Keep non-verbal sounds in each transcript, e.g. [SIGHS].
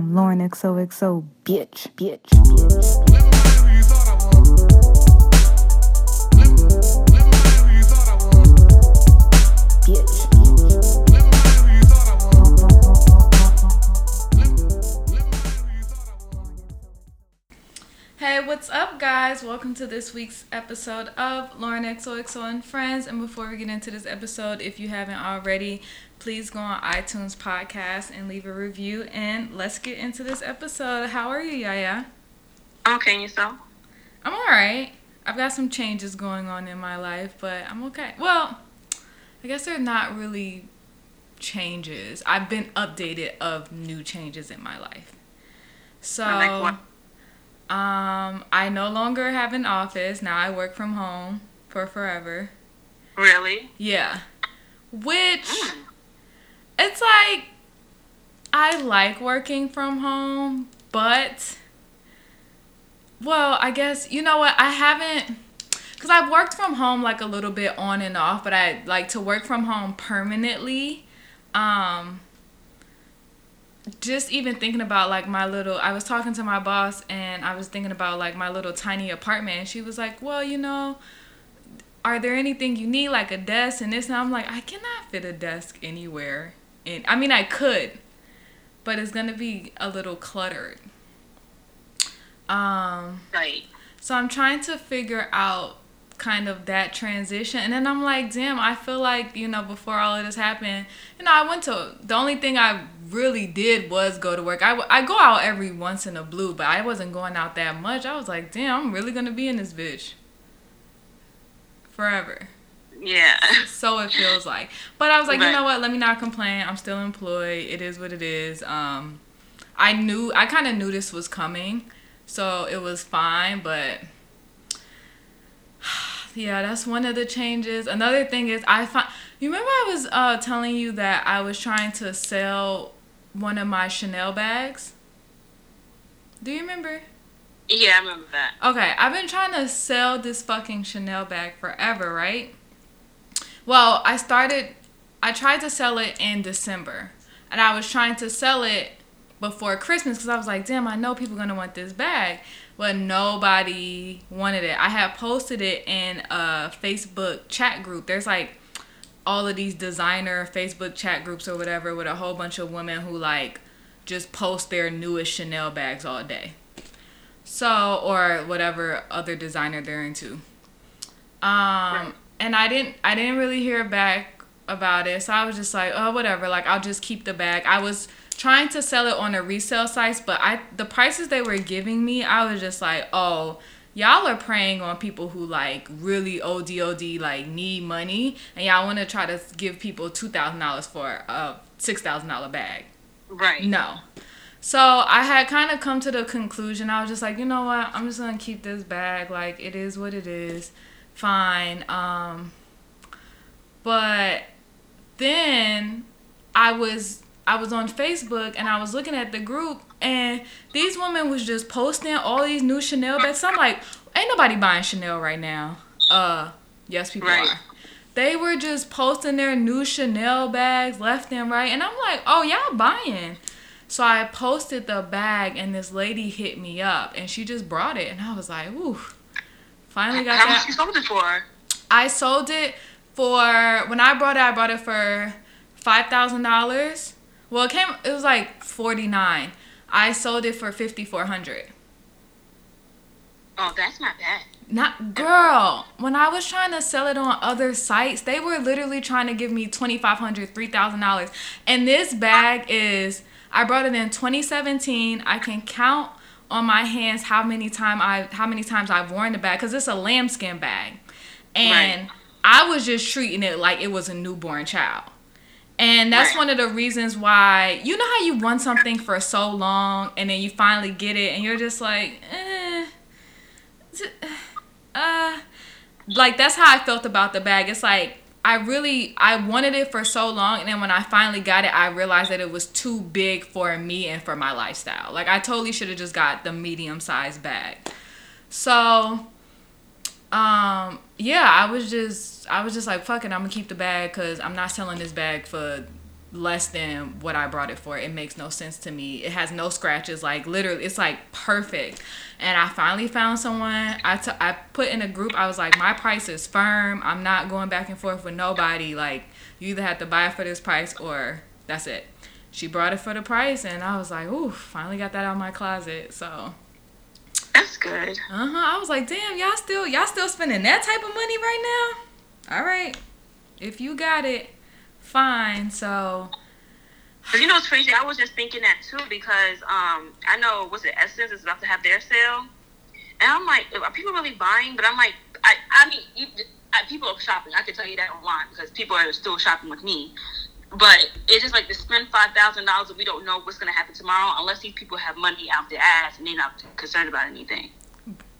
I'm Lauren XOXO, bitch, bitch, bitch. Bitch. Hey, what's up, guys? Welcome to this week's episode of Lauren XOXO and Friends. And before we get into this episode, if you haven't already, please go on iTunes podcast and leave a review. And let's get into this episode. How are you, Yaya? I'm okay, and yourself? I'm all right. I've got some changes going on in my life, but I'm okay. Well, I guess they're not really changes. I've been updated of new changes in my life. So, Like um, I no longer have an office. Now I work from home for forever. Really? Yeah. Which Mm. It's like I like working from home, but well, I guess you know what? I haven't cuz I've worked from home like a little bit on and off, but I like to work from home permanently. Um just even thinking about like my little I was talking to my boss and I was thinking about like my little tiny apartment and she was like, "Well, you know, are there anything you need like a desk and this and I'm like I cannot fit a desk anywhere and I mean I could but it's gonna be a little cluttered. Um Right. so I'm trying to figure out kind of that transition. And then I'm like damn I feel like you know before all of this happened you know I went to the only thing I really did was go to work. I, I go out every once in a blue but I wasn't going out that much. I was like damn I'm really gonna be in this bitch forever Yeah. [LAUGHS] so it feels like. But I was like, you know what? Let me not complain. I'm still employed. It is what it is. Um, I knew, I kind of knew this was coming, so it was fine. But [SIGHS] yeah, that's one of the changes. Another thing is, I find. You remember I was uh, telling you that I was trying to sell one of my Chanel bags. Do you remember? Yeah, I remember that. Okay, I've been trying to sell this fucking Chanel bag forever, right? Well, I started, I tried to sell it in December. And I was trying to sell it before Christmas because I was like, damn, I know people going to want this bag. But nobody wanted it. I had posted it in a Facebook chat group. There's like all of these designer Facebook chat groups or whatever with a whole bunch of women who like just post their newest Chanel bags all day. So, or whatever other designer they're into. Um, and I didn't, I didn't really hear back about it. So I was just like, oh, whatever. Like, I'll just keep the bag. I was trying to sell it on a resale sites, but I, the prices they were giving me, I was just like, oh, y'all are preying on people who like really ODOD like need money, and y'all want to try to give people two thousand dollars for a six thousand dollar bag. Right. No. So I had kind of come to the conclusion. I was just like, you know what? I'm just gonna keep this bag. Like it is what it is. Fine. Um. But then I was I was on Facebook and I was looking at the group and these women was just posting all these new Chanel bags. I'm like, ain't nobody buying Chanel right now. Uh, yes, people Right. are. They were just posting their new Chanel bags left and right, and I'm like, oh y'all buying. So I posted the bag and this lady hit me up and she just brought it and I was like, ooh, finally got How that. much you sold it for? I sold it for when I brought it. I bought it for five thousand dollars. Well, it came. It was like forty nine. I sold it for fifty four hundred. Oh, that's not bad. Not girl. When I was trying to sell it on other sites, they were literally trying to give me twenty five hundred, three thousand dollars. And this bag is. I brought it in 2017. I can count on my hands how many time I how many times I've worn the bag because it's a lambskin bag, and Right. I was just treating it like it was a newborn child. And that's Right. one of the reasons why you know how you want something for so long and then you finally get it and you're just like, eh, uh, like that's how I felt about the bag. It's like I really I wanted it for so long and then when I finally got it I realized that it was too big for me and for my lifestyle. Like I totally should have just got the medium sized bag. So um yeah, I was just I was just like fuck it, I'm gonna keep the bag because I'm not selling this bag for less than what I brought it for. It makes no sense to me. It has no scratches. Like literally, it's like perfect. And I finally found someone. I, t- I put in a group. I was like, my price is firm. I'm not going back and forth with nobody. Like you either have to buy it for this price or that's it. She brought it for the price, and I was like, ooh, finally got that out of my closet. So. That's good. Uh huh. I was like, damn, y'all still y'all still spending that type of money right now? All right, if you got it, fine. So. You know what's crazy? I was just thinking that too because um I know what's it Essence is about to have their sale, and I'm like, are people really buying? But I'm like, I I mean, you, I, people are shopping. I can tell you that online because people are still shopping with me. But it's just like to spend five thousand dollars and we don't know what's gonna happen tomorrow unless these people have money out their ass and they're not concerned about anything.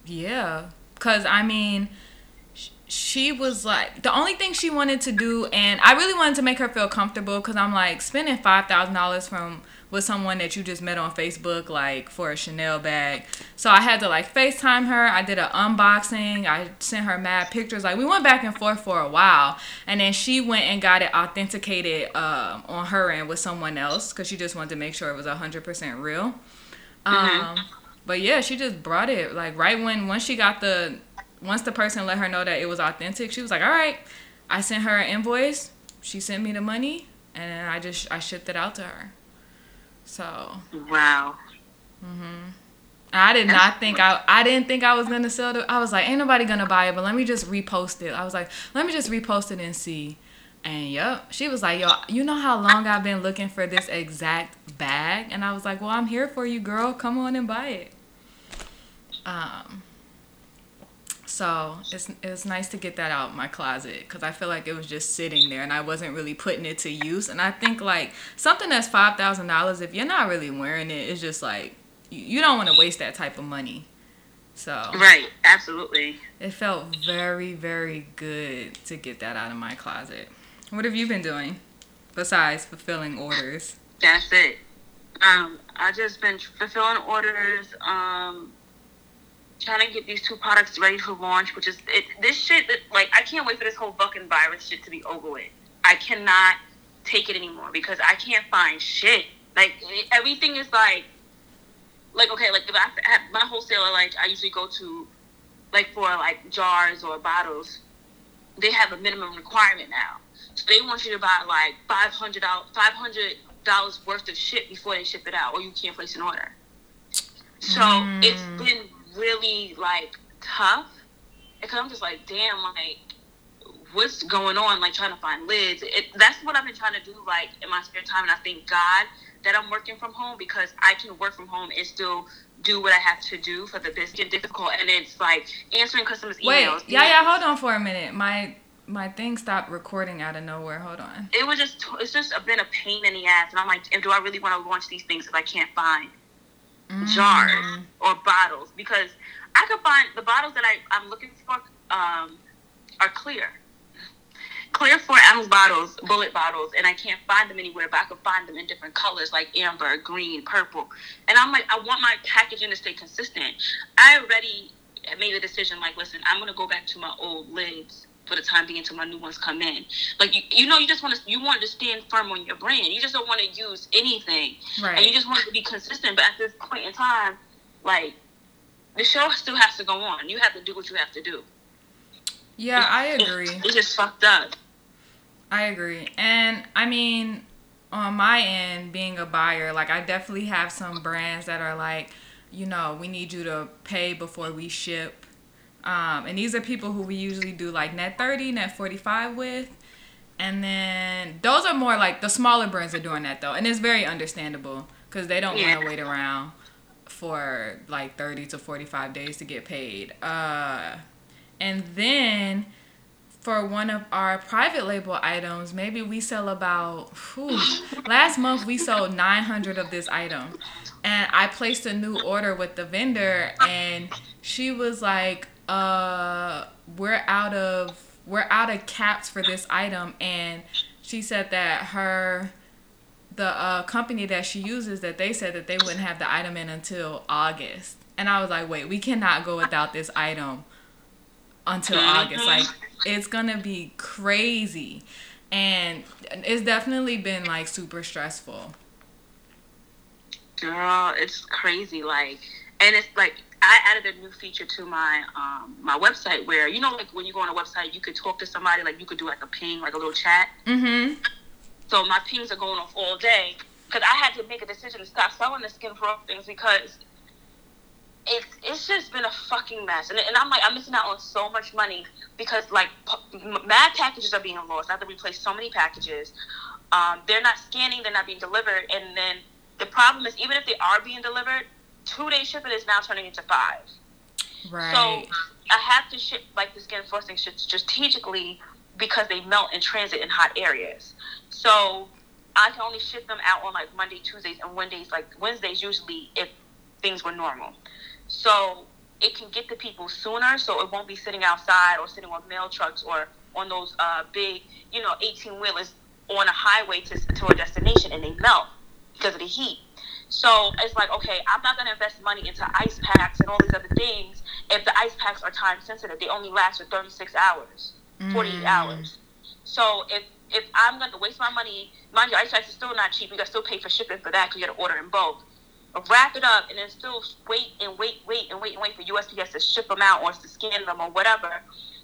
Yeah, cause I mean, she was like the only thing she wanted to do, and I really wanted to make her feel comfortable, cause I'm like spending five thousand dollars from with someone that you just met on Facebook, like for a Chanel bag. So I had to like FaceTime her. I did an unboxing. I sent her mad pictures. Like we went back and forth for a while, and then she went and got it authenticated um, on her end with someone else because she just wanted to make sure it was hundred percent real. Um, but yeah, she just brought it like right when once she got the once the person let her know that it was authentic, she was like, "All right." I sent her an invoice. She sent me the money, and I just I shipped it out to her. So Wow. Mhm. I did not think I I didn't think I was gonna sell it. I was like, ain't nobody gonna buy it, but let me just repost it. I was like, let me just repost it and see. And yep, she was like, yo, you know how long I've been looking for this exact bag? And I was like, well, I'm here for you, girl. Come on and buy it. Um. So it's it's nice to get that out of my closet because I feel like it was just sitting there and I wasn't really putting it to use. And I think like something that's five thousand dollars, if you're not really wearing it, it's just like you, you don't want to waste that type of money. So Right. Absolutely. it felt very very good to get that out of my closet. What have you been doing besides fulfilling orders? That's it. Um, I just been fulfilling orders. Um, trying to get these two products ready for launch, which is it. This shit, that, like, I can't wait for this whole fucking virus shit to be over with. I cannot take it anymore because I can't find shit. Like everything is like, like okay, like if I have my wholesaler, like I usually go to, like for like jars or bottles, they have a minimum requirement now. So they want you to buy like five hundred dollars, five hundred dollars worth of shit before they ship it out, or you can't place an order. So it's mm. been really like tough because I'm just like, damn, like what's going on? Like trying to find lids. It, that's what I've been trying to do, like in my spare time, and I thank God that I'm working from home because I can work from home and still do what I have to do for the business. It's difficult, and it's like answering customers' Wait, emails. yeah, yeah, hold on for a minute. My my thing stopped recording out of nowhere. Hold on. it was just it's just been a pain in the ass and i'm like do i really want to launch these things if i can't find jars Mm. or bottles because i could find the bottles that I, i'm looking for um, are clear. Clear four ounce bottles bullet bottles and i can't find them anywhere but i could find them in different colors like amber green purple. And i'm like i want my packaging to stay consistent. I already made a decision like listen i'm going to go back to my old lids for the time being until my new ones come in. Like you, you know you just want to you want to stand firm on your brand. You just don't want to use anything. And you just want to be consistent. But at this point in time like the show still has to go on. You have to do what you have to do. Yeah, I agree. it's just fucked up. I agree. And I mean, on my end, being a buyer, like I definitely have some brands that are like, you know, we need you to pay before we ship. Um, and these are people who we usually do like net 30, net 45 with. And then those are more like the smaller brands are doing that though. And it's very understandable because they don't Yeah. want to wait around for like 30 to 45 days to get paid. Uh, and then for one of our private label items, maybe we sell about, whew, last month we sold 900 of this item. And I placed a new order with the vendor, and she was like, uh, we're out of, we're out of caps for this item. And she said that her, the uh, company that she uses, that they said that they wouldn't have the item in until August. And I was like, wait, we cannot go without this item until August. Like it's gonna be crazy. and it's definitely been like super stressful. Girl, it's crazy. Like, and it's like I added a new feature to my um my website where you know like when you go on a website you could talk to somebody like you could do like a ping like a little chat. Mm-hmm. So my pings are going off all day because I had to make a decision to stop selling the skin pro things because it's it's just been a fucking mess, and, and I'm like I'm missing out on so much money because like p- mad packages are being lost. I have to replace so many packages. Um, they're not scanning, they're not being delivered, and then the problem is even if they are being delivered, two day shipping is now turning into five. Right. So I have to ship like the skin frosting strategically because they melt in transit in hot areas. So I can only ship them out on like Monday, Tuesdays, and Wednesdays. Like Wednesdays usually if things were normal. So it can get to people sooner, so it won't be sitting outside or sitting on mail trucks or on those uh, big, you know, 18 wheelers on a highway to, to a destination and they melt because of the heat. So it's like, okay, I'm not going to invest money into ice packs and all these other things if the ice packs are time sensitive. They only last for 36 hours, 48 Mm. hours. So if if I'm going to waste my money, mind you, ice packs are still not cheap. You got to still pay for shipping for that because you got to order in bulk. Wrap it up and then still wait and wait, wait and wait and wait for USPS to ship them out or to scan them or whatever.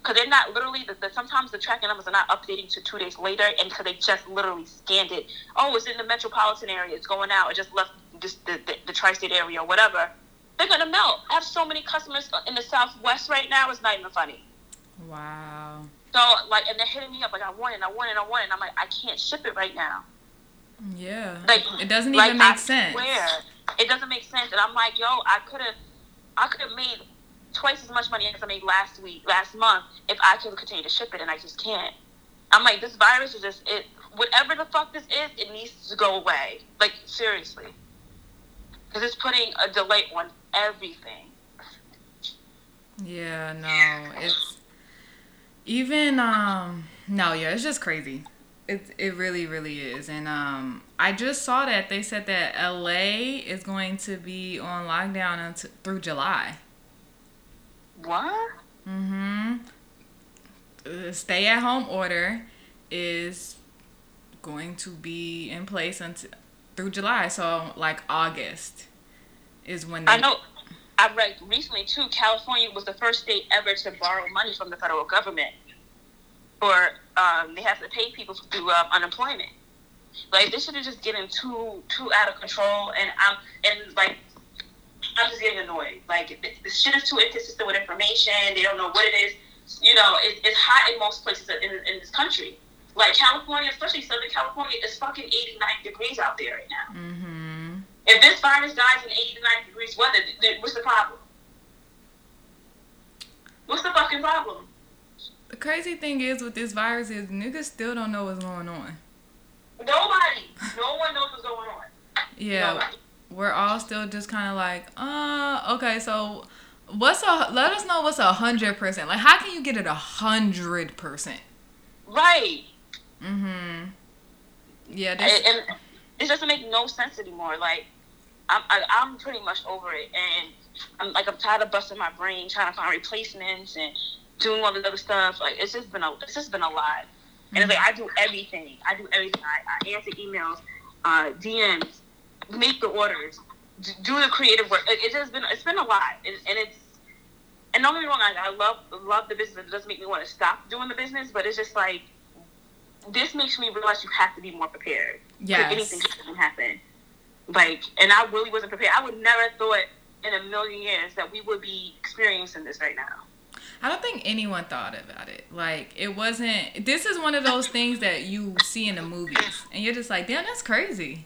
Because they're not literally, the, the, sometimes the tracking numbers are not updating to two days later and because they just literally scanned it. Oh, it's in the metropolitan area. It's going out. It just left just the, the, the tri state area or whatever. They're going to melt. I have so many customers in the Southwest right now. It's not even funny. Wow. So, like, and they're hitting me up like, I want it, I want it, I want it. And I'm like, I can't ship it right now. Yeah. Like, it doesn't like, even make I sense. Swear, it doesn't make sense. And I'm like, yo, I could have, I could have made twice as much money as I made last week, last month, if I could continue to ship it, and I just can't. I'm like, this virus is just it. Whatever the fuck this is, it needs to go away. Like seriously, because it's putting a delay on everything. Yeah, no, it's even um no, yeah, it's just crazy. It it really really is. And um I just saw that they said that LA is going to be on lockdown until through July. What? Mhm. The stay at home order is going to be in place until through July, so like August is when they I know. I read recently too. California was the first state ever to borrow money from the federal government, for um, they have to pay people through um, unemployment. Like this shit is just getting too too out of control, and I'm and like I'm just getting annoyed. Like the shit is too inconsistent with information. They don't know what it is. You know, it, it's hot in most places in, in this country. Like California, especially Southern California, it's fucking 89 degrees out there right now. Mhm. If this virus dies in 89 degrees weather, then what's the problem? What's the fucking problem? The crazy thing is with this virus is niggas still don't know what's going on. Nobody, no one knows what's going on. Yeah, Nobody. we're all still just kind of like, uh, okay, so what's a? Let us know what's a hundred percent. Like, how can you get it a hundred percent? Right. Mm-hmm. Yeah, And, this. and it doesn't make no sense anymore. Like, I'm, I, I'm pretty much over it. And I'm like, I'm tired of busting my brain trying to find replacements and doing all this other stuff. Like, it's just been a, it's just been a lot. And it's like, I do everything. I do everything. I, I answer emails, uh, DMs, make the orders, do the creative work. It, it's just been, it's been a lot. And, and it's, and don't get me wrong, I, I love love the business. It doesn't make me want to stop doing the business, but it's just like this makes me realize you have to be more prepared. Yes. anything can happen. Like, and I really wasn't prepared. I would never thought in a million years that we would be experiencing this right now. I don't think anyone thought about it. Like, it wasn't. This is one of those things that you see in the movies, and you're just like, damn, that's crazy.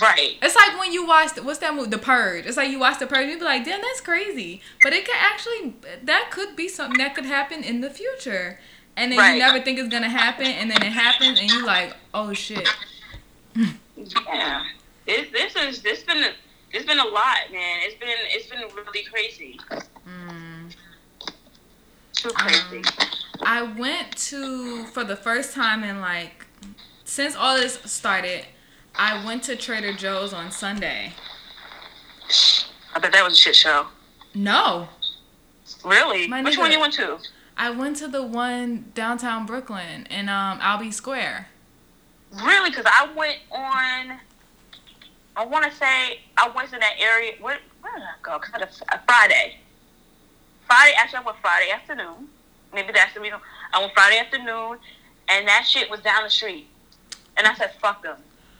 Right. It's like when you watch what's that movie, The Purge. It's like you watch The Purge, and you be like, damn, that's crazy. But it could actually, that could be something that could happen in the future, and then Right. you never think it's gonna happen, and then it happens, and you like, oh shit. Yeah. It, this is this been it's been a lot, man. It's been it's been really crazy. Mm. Too crazy. I went to for the first time in like since all this started. I went to Trader Joe's on Sunday. I bet that was a shit show. No, Really? My Which nigga- one you went to? I went to the one downtown Brooklyn in um Albee Square. Really? Because I went on. I want to say I went in that area. Where, where did I go? Cause a, a Friday. Friday. Actually, I went Friday afternoon. Maybe that's the reason. I went Friday afternoon, and that shit was down the street. And I said, "Fuck them.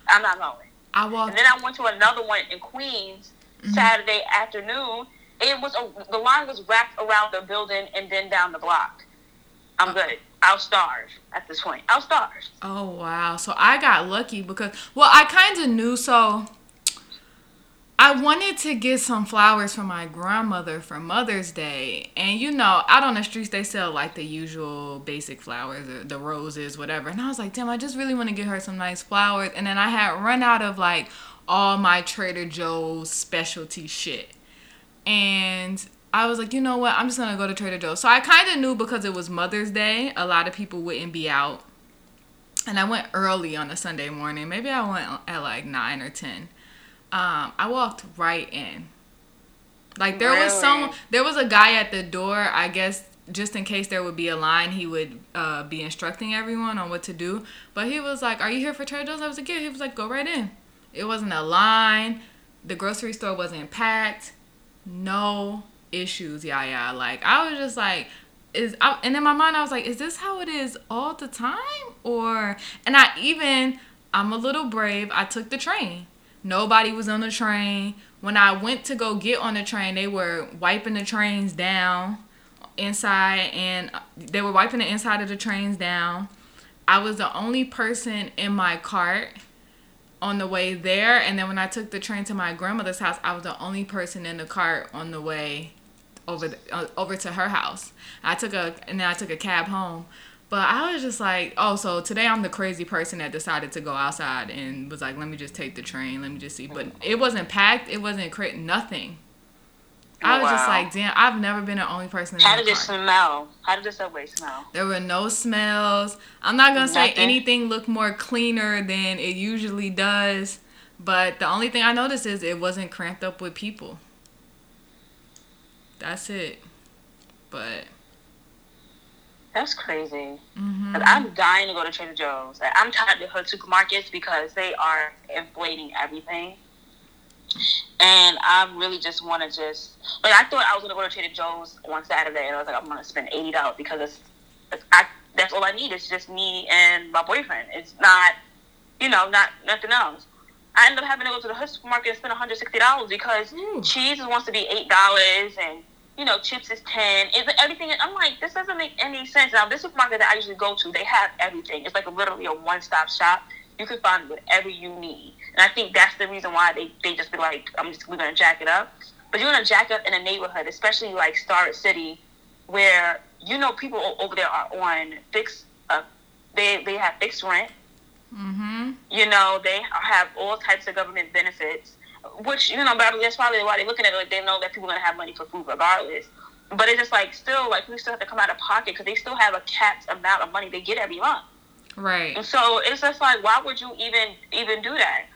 I'm not going." I walked. And then I went to another one in Queens Mhm. Saturday afternoon. It was a, the line was wrapped around the building and then down the block. I'm good. I'll starve at this point. I'll starve. Oh wow! So I got lucky because well, I kind of knew. So I wanted to get some flowers for my grandmother for Mother's Day, and you know, out on the streets they sell like the usual basic flowers, the, the roses, whatever. And I was like, damn, I just really want to get her some nice flowers. And then I had run out of like all my Trader Joe's specialty shit, and I was like, you know what? I'm just gonna go to Trader Joe's. So I kind of knew because it was Mother's Day, a lot of people wouldn't be out. And I went early on a Sunday morning. Maybe I went at like nine or ten. Um, I walked right in. Like there was some, there was a guy at the door. I guess just in case there would be a line, he would uh, be instructing everyone on what to do. But he was like, "Are you here for Trader Joe's?" I was like, "Yeah." He was like, "Go right in." It wasn't a line. The grocery store wasn't packed. No issues, yeah, yeah. Like I was just like, is I, and in my mind I was like, is this how it is all the time? Or and I even I'm a little brave. I took the train. Nobody was on the train. When I went to go get on the train, they were wiping the trains down inside and uh, they were wiping the inside of the trains down. I was the only person in my cart on the way there and then when I took the train to my grandmother's house, I was the only person in the cart on the way over the, uh, over to her house. I took a and then I took a cab home. But I was just like, oh, so today I'm the crazy person that decided to go outside and was like, let me just take the train, let me just see. But it wasn't packed, it wasn't cra nothing. I was just like, damn, I've never been the only person in How did it smell? How did the subway smell? There were no smells. I'm not gonna say anything looked more cleaner than it usually does, but the only thing I noticed is it wasn't cramped up with people. That's it. But That's crazy. mhm. I'm dying to go to Trader Joe's. Like, I'm tired of the hood supermarkets because they are inflating everything. And I really just want to just like I thought I was gonna go to Trader Joe's on Saturday, and I was like, I'm gonna spend eighty dollars because it's, it's I that's all I need. It's just me and my boyfriend. It's not, you know, not nothing else. I ended up having to go to the supermarket and spend one hundred sixty dollars because Ooh. cheese wants to be eight dollars and you know chips is ten. It's everything. I'm like, this doesn't make any sense. Now this supermarket that I usually go to, they have everything. It's like a, literally a one stop shop. You can find whatever you need, and I think that's the reason why they they just be like, I'm just we're gonna jack it up. But you're gonna jack up in a neighborhood, especially like Starrett City, where you know people over there are on fixed. Uh, they they have fixed rent. Mhm. You know, they have all types of government benefits, which, you know, that's probably why they're looking at it like they know that people are going to have money for food regardless. But it's just like, still, like, we still have to come out of pocket because they still have a capped amount of money they get every month. Right. So it's just like, why would you even even do that?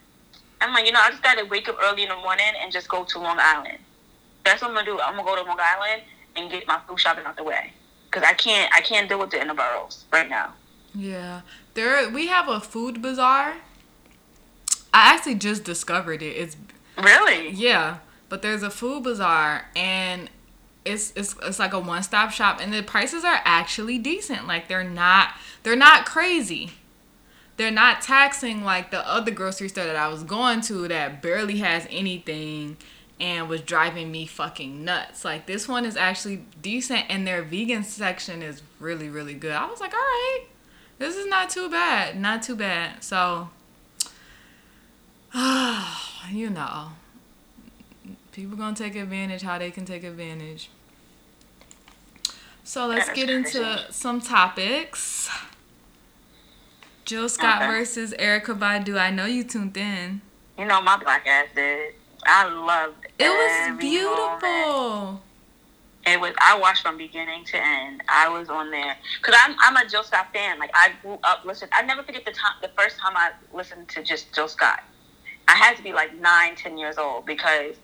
I'm like, you know, I just got to wake up early in the morning and just go to Long Island. That's what I'm going to do. I'm going to go to Long Island and get my food shopping out the way. Because I can't, I can't deal with the inner boroughs right now. Yeah. There we have a food bazaar. I actually just discovered it. It's Really? Yeah, but there's a food bazaar and it's it's it's like a one-stop shop and the prices are actually decent. Like they're not they're not crazy. They're not taxing like the other grocery store that I was going to that barely has anything and was driving me fucking nuts. Like this one is actually decent and their vegan section is really really good. I was like, "All right. This is not too bad. Not too bad." So [SIGHS] you know, people gonna take advantage how they can take advantage. So let's get into some topics. Jill Scott Okay. versus Erykah Badu. I know you tuned in. You know, my black ass did. I loved Erykah. It was every moment. beautiful. It was. I watched from beginning to end. I was on there because I'm I'm a Jill Scott fan. Like I grew up listening. I never forget the time, the first time I listened to just Jill Scott. I had to be like nine, ten years old because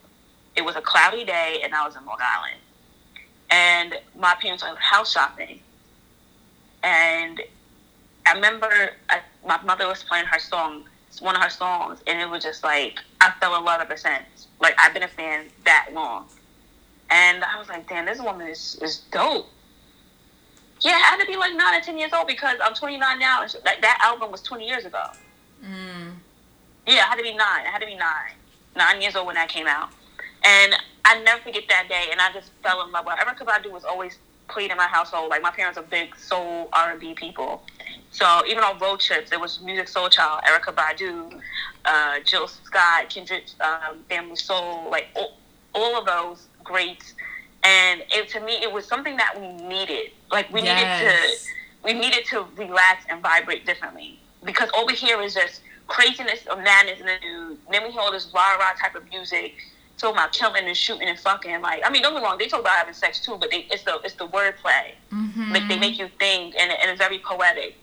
it was a cloudy day and I was in Long Island, and my parents were house shopping, and I remember I, my mother was playing her song, one of her songs, and it was just like I fell in love ever since. Like I've been a fan that long, and I was like, damn, this woman is is dope. Yeah, I had to be like nine or ten years old because I'm 29 now, and that that album was 20 years ago. Mm. Yeah, I had to be nine. I had to be nine, nine years old when that came out, and I never forget that day. And I just fell in love with Erykah Badu was always played in my household. Like my parents are big soul R and B people, so even on road trips, it was Musiq Soulchild, Erykah Badu, uh, Jill Scott, Kindred um, Family Soul, like all, all of those greats. And it, to me, it was something that we needed. Like we Yes. needed to, we needed to relax and vibrate differently because over here is just craziness of madness in the news. Then we hear all this rah rah type of music. Talking about killing and shooting and fucking like I mean don't get me wrong they talk about having sex too but they, it's the it's the wordplay Mm-hmm. like they make you think and, and it's very poetic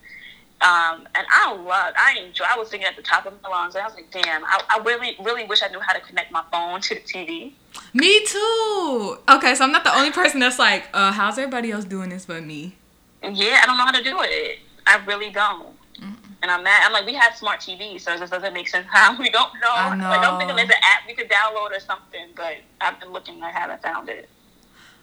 um, and I love I enjoy I was singing at the top of my lungs and I was like damn I, I really really wish I knew how to connect my phone to the TV Me too. Okay, so I'm not the only person that's like, uh, how's everybody else doing this but me? yeah I don't know how to do it I really don't and I'm mad I'm like we have smart TVs so it just doesn't make sense how [LAUGHS] we don't know I like I don't think there's an app we could download or something but I've been looking I haven't found it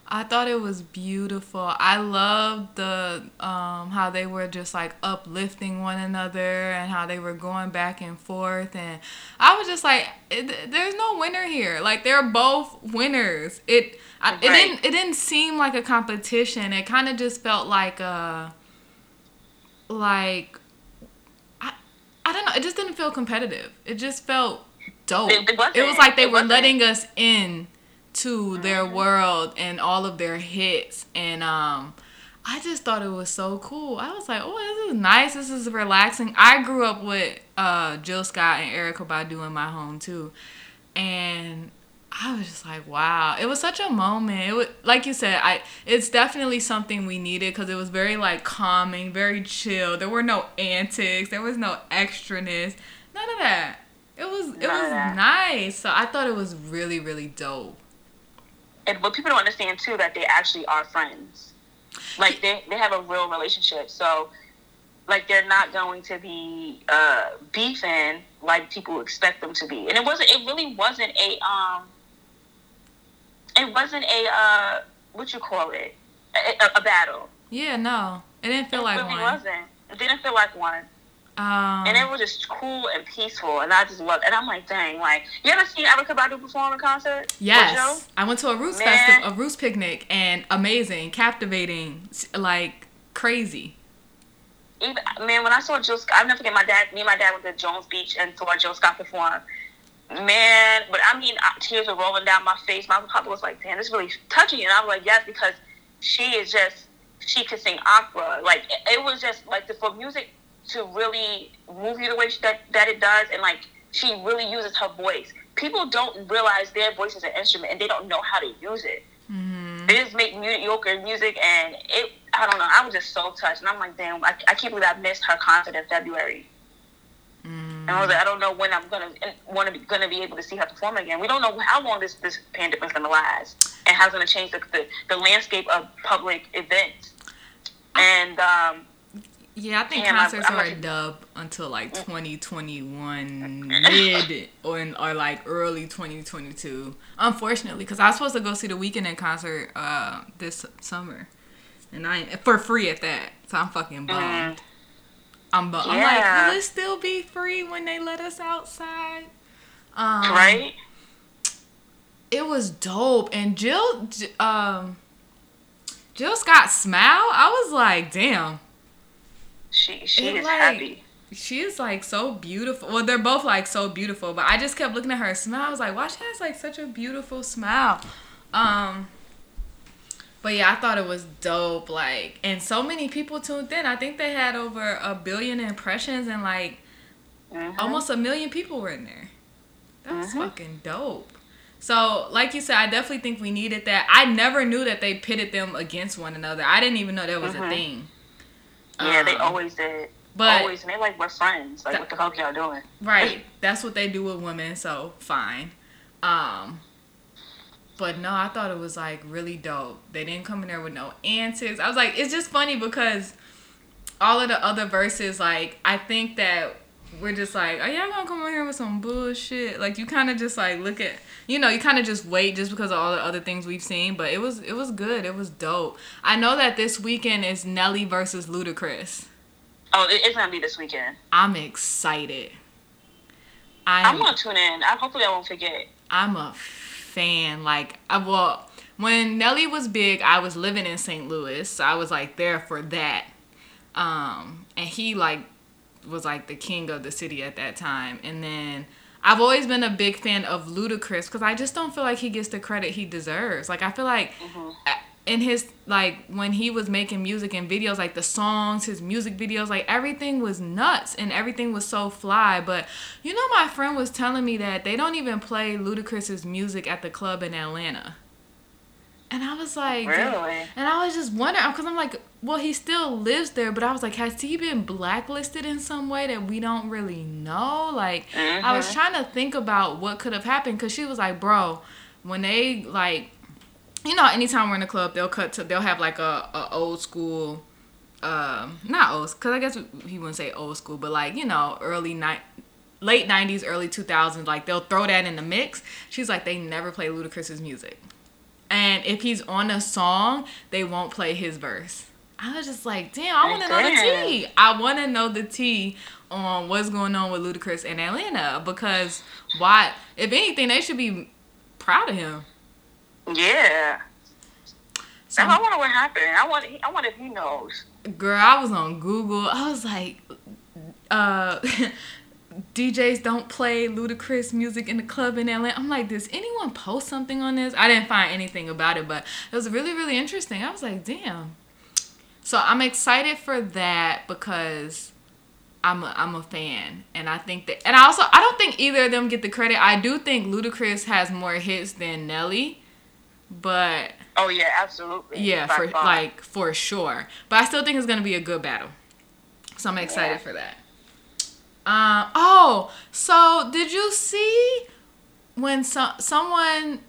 I thought it was beautiful. I loved the um, how they were just like uplifting one another and how they were going back and forth and I was just like, there's no winner here. Like they're both winners. It I, it didn't it didn't seem like a competition. It kind of just felt like a like I don't know. It just didn't feel competitive. It just felt dope. It- it it was like they It were wasn't. letting us in to their Mm-hmm. world and all of their hits and um I just thought it was so cool. I was like, "Oh, this is nice. This is relaxing." I grew up with uh, Jill Scott and Erykah Badu in my home too, and I was just like, "Wow!" It was such a moment. It was like you said, I it's definitely something we needed because it was very like calming, very chill. There were no antics. There was no extraness. None of that. It was it None of was nice. So I thought it was really really dope. and but people don't understand too that they actually are friends. Like they they have a real relationship. So like they're not going to be uh beefing like people expect them to be. And it wasn't it really wasn't a um it wasn't a uh what you call it? A, a, a battle. Yeah, no, it didn't feel it like really one. It wasn't. It didn't feel like one. Um, And it was just cool and peaceful and I just loved and I'm like, dang, like you ever seen Erykah Badu perform a concert? Yes, I went to a Roots festival, a Roots picnic, and amazing, captivating, like crazy. even man, when I saw Jill Scott, I'll never forget my dad. Me and my dad went to Jones Beach and saw Jill Scott perform. Man, but I mean, tears were rolling down my face. My papa was like, "Damn, this is really touching." you." And I was like, "Yes," because she is just she could sing opera. Like it, was just like for music to really move you the way that that it does, and like she really uses her voice. People don't realize their voice is an instrument, and they don't know how to use it hmm they just make mediocre music and it i don't know i was just so touched and i'm like damn i, I can't believe i missed her concert in february and i was like i don't know when i'm gonna want to be gonna be able to see her perform again we don't know how long this this pandemic is gonna last and how it's gonna change the, the, the landscape of public events and um Yeah, I think concerts I'm are a dub until like 2021 mid or or like early 2022. Unfortunately, because I was supposed to go see the Weeknd in concert uh, this summer, and I for free at that. So I'm fucking bummed. I'm bummed. I'm like, Yeah. will it still be free when they let us outside? Um, right It was dope, and Jill, um, Jill Scott smile. I was like, damn. she she It is like- happy She is like so beautiful. Well, they're both like so beautiful, but I just kept looking at her smile. I was like, wow, she has like such a beautiful smile. Um, but yeah, I thought it was dope. Like, and so many people tuned in. I think they had over a billion impressions, and like Mhm. almost a million people were in there. That was Mhm. fucking dope. So, like you said, I definitely think we needed that. I never knew that they pitted them against one another. I didn't even know that was a Mhm. thing. yeah they Um, always did but always and they like we're friends like what the fuck y'all doing Right. That's what they do with women, so fine. Um but no, I thought it was like really dope. They didn't come in there with no antics. I was like, it's just funny because all of the other verses, like I think that we're just like, are y'all gonna come on here with some bullshit? Like you kind of just like look at, you know, you kind of just wait just because of all the other things we've seen. But it was it was good. It was dope. I know that this weekend is Nelly versus Ludacris. Oh, it's gonna be this weekend. I'm excited. I'm I'm gonna tune in. I hopefully I won't forget. I'm a fan. Like I well, when Nelly was big, I was living in St. Louis, so I was like there for that. Um, and he like was like the king of the city at that time. And then I've always been a big fan of Ludacris because I just don't feel like he gets the credit he deserves. Like I feel like in his like when he was making music and videos, like the songs, his music videos, like everything was nuts and everything was so fly. But you know, my friend was telling me that they don't even play Ludacris's music at the club in Atlanta. And I was like, Really? and I was just wondering because I'm like, well, he still lives there, but I was like, has he been blacklisted in some way that we don't really know? Like, I was mm-hmm. trying to think about what could have happened because she was like, bro, when they like, you know, anytime we're in the club, they'll cut to, they'll have like a, a old school, um, not old, because I guess he wouldn't say old school, but like, you know, early night. Late '90s, early 2000s, like they'll throw that in the mix. She's like, they never play Ludacris's music. And if he's on a song, they won't play his verse. I was just like, damn, I want to know the tea. I want to know the tea on what's going on with Ludacris in Atlanta because why? If anything, they should be proud of him. Yeah. So, And I wonder what happened. I want. I wonder if he knows. girl, I was on Google. I was like, uh, [LAUGHS] DJs don't play Ludacris music in the club in Atlanta. I'm like, does anyone post something on this? I didn't find anything about it, but it was really, really interesting. I was like, damn. So I'm excited for that because I'm a, I'm a fan, and I think that, and I also I don't think either of them get the credit. I do think Ludacris has more hits than Nelly, but Oh yeah, absolutely. yeah, By for far. like for sure. But I still think it's gonna be a good battle. So I'm excited Yeah. for that. Um. Oh, so did you see when so, someone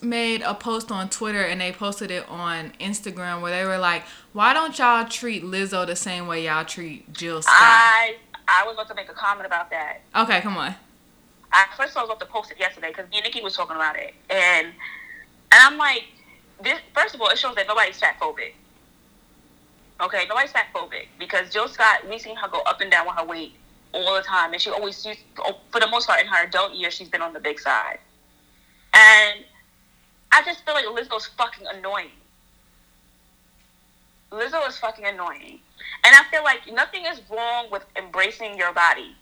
made a post on Twitter and they posted it on Instagram where they were like, "Why don't y'all treat Lizzo the same way y'all treat Jill Scott?" I I was about to make a comment about that. okay, come on. I first of all, I was about to post it yesterday because me and Nikki was talking about it, and and I'm like, this. First of all, it shows that nobody's fat phobic. Okay, nobody's fat phobic because Jill Scott, we've seen her go up and down with her weight all the time, and she always, she's, oh, for the most part, in her adult years, she's been on the big side. And I just feel like Lizzo's fucking annoying. Lizzo is fucking annoying, and I feel like nothing is wrong with embracing your body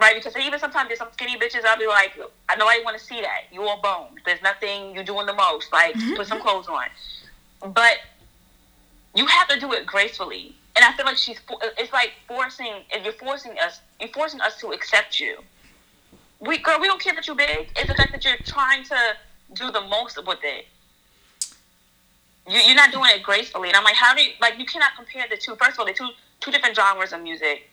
right? Because even sometimes there's some skinny bitches. I'll be like, I know I want to see that. You all boned. There's nothing you're doing the most. Like, mm-hmm. put some clothes on. But you have to do it gracefully. And I feel like she's. It's like forcing. If you're forcing us, you're forcing us to accept you. We girl, we don't care that you're big. It's the fact that you're trying to do the most with it. You, you're not doing it gracefully, and I'm like, how do you like? You cannot compare the two. First of all, they're two two different genres of music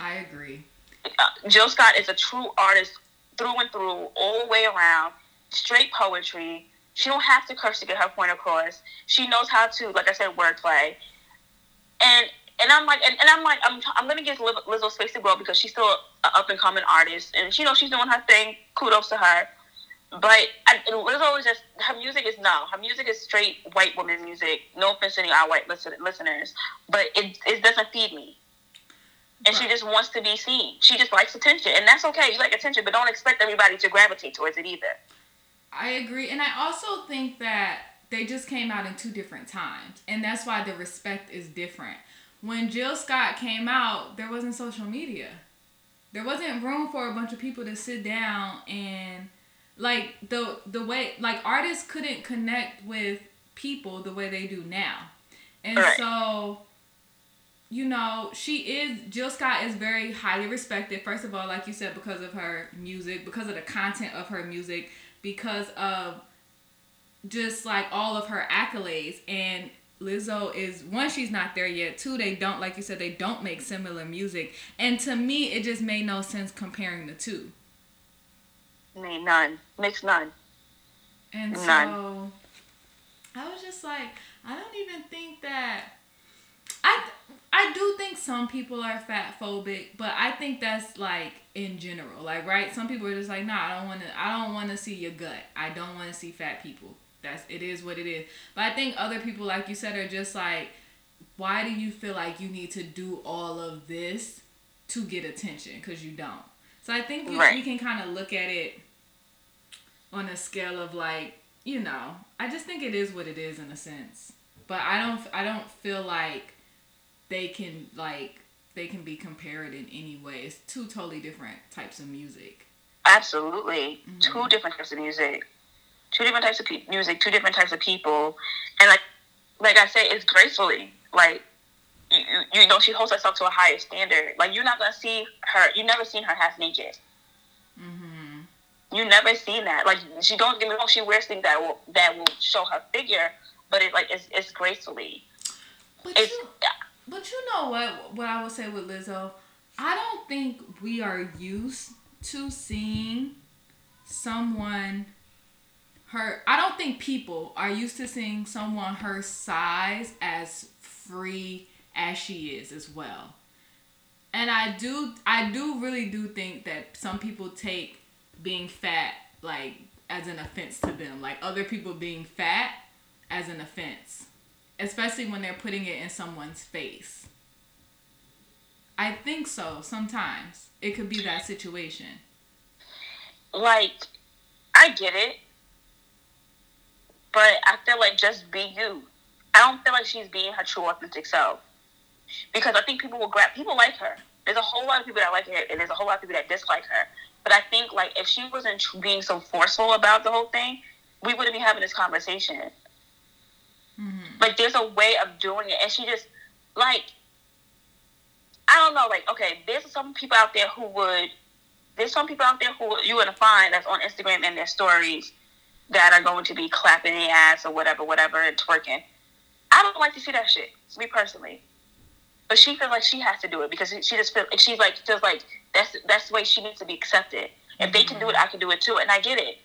I agree. Uh, Jill Scott is a true artist through and through, all the way around. Straight poetry. She don't have to curse to get her point across. She knows how to, like I said, wordplay. And and I'm like, and, and I'm like, I'm I'm gonna give Liz- Lizzo space to grow because she's still an up and coming artist, and she knows she's doing her thing. Kudos to her. But I, Lizzo is just her music is no, her music is straight white woman music. No offense to any our white listen, listeners, but it it doesn't feed me and she just wants to be seen. She just likes attention, and that's okay. You like attention, but don't expect everybody to gravitate towards it either. I agree. And I also think that they just came out in two different times. And that's why the respect is different. When Jill Scott came out, there wasn't social media. There wasn't room for a bunch of people to sit down and like the the way like artists couldn't connect with people the way they do now. And Right. so you know, she is Jill Scott is very highly respected. First of all, like you said, because of her music, because of the content of her music, because of just like all of her accolades. And Lizzo is one, she's not there yet. Two, they don't like you said, they don't make similar music. And to me, it just made no sense comparing the two. Mean, none. Makes none. And none. so. I was just like, I don't even think that I I do think some people are fat phobic, but I think that's like in general. Like, right? Some people are just like, nah, I don't want to. I don't want to see your gut. I don't want to see fat people. That's it is what it is. But I think other people, like you said, are just like, why do you feel like you need to do all of this to get attention? Because you don't. So I think we, Right. we can kind of look at it on a scale of like, you know, I just think it is what it is in a sense. But I don't. I don't feel like they can like they can be compared in any way. It's two totally different types of music. Absolutely, Mm-hmm. two different types of music, two different types of pe- music, two different types of people, and like, like I say, it's gracefully. Like, you, you, you know, she holds herself to a higher standard. Like, you're not gonna see her. You never seen her half naked. Mm-hmm. You never seen that. Like, she don't get me wrong. She wears things that will that will show her figure, but it like it's, it's gracefully. But It's you, but you know what? What I would say with Lizzo, I don't think we are used to seeing someone her. I don't think people are used to seeing someone her size as free as she is as well. And I do, I do really do think that some people take being fat like as an offense to them, like other people being fat as an offense especially when they're putting it in someone's face. I think so. Sometimes it could be that situation. like I get it, but I feel like just be you. I don't feel like she's being her true authentic self because I think people will grab people like her. There's a whole lot of people that like her, and there's a whole lot of people that dislike her. But I think like if she wasn't being so forceful about the whole thing, we wouldn't be having this conversation. Like there's a way of doing it, and she just like I don't know. Like okay, there's some people out there who would. There's some people out there who you're gonna find that's on Instagram and their stories that are going to be clapping their ass or whatever, whatever, and twerking. I don't like to see that shit, me personally. But she feels like she has to do it because she just feels she's like feels like that's that's the way she needs to be accepted. If they can do it, I can do it too, and I get it.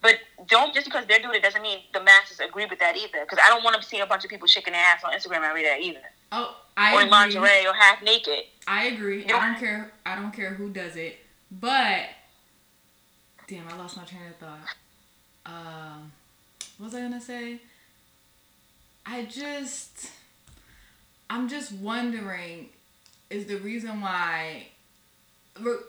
But don't just because they're doing it doesn't mean the masses agree with that either. Because I don't want to see a bunch of people shaking their ass on Instagram every day either, Oh, I or agree. lingerie or half naked. I agree. Yeah. I don't care. I don't care who does it. But damn, I lost my train of thought. Um, what was I gonna say? I just, I'm just wondering, is the reason why,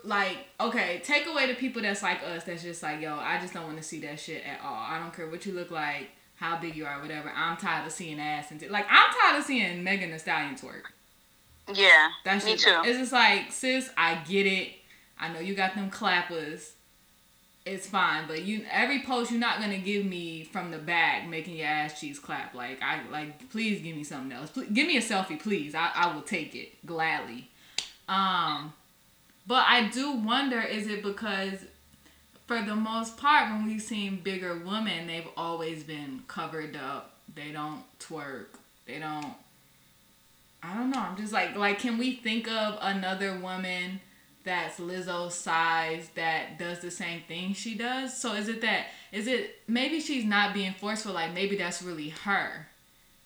like, okay, take away the people that's like us. That's just like, yo, I just don't want to see that shit at all. I don't care what you look like, how big you are, whatever. I'm tired of seeing ass and t- like, I'm tired of seeing Megan Thee Stallion twerk. Yeah, That's me too. It's just like, sis, I get it. I know you got them clappers. It's fine, but you every post you're not gonna give me from the back making your ass cheeks clap. Like I like, please give me something else. Please, give me a selfie, please. I, I will take it gladly. Um, but I do wonder, is it because for the most part, when we've seen bigger women, they've always been covered up. They don't twerk. They don't. I don't know. I'm just like, like, can we think of another woman that's Lizzo's size that does the same thing she does? So is it that? Is it maybe she's not being forceful? Like maybe that's really her,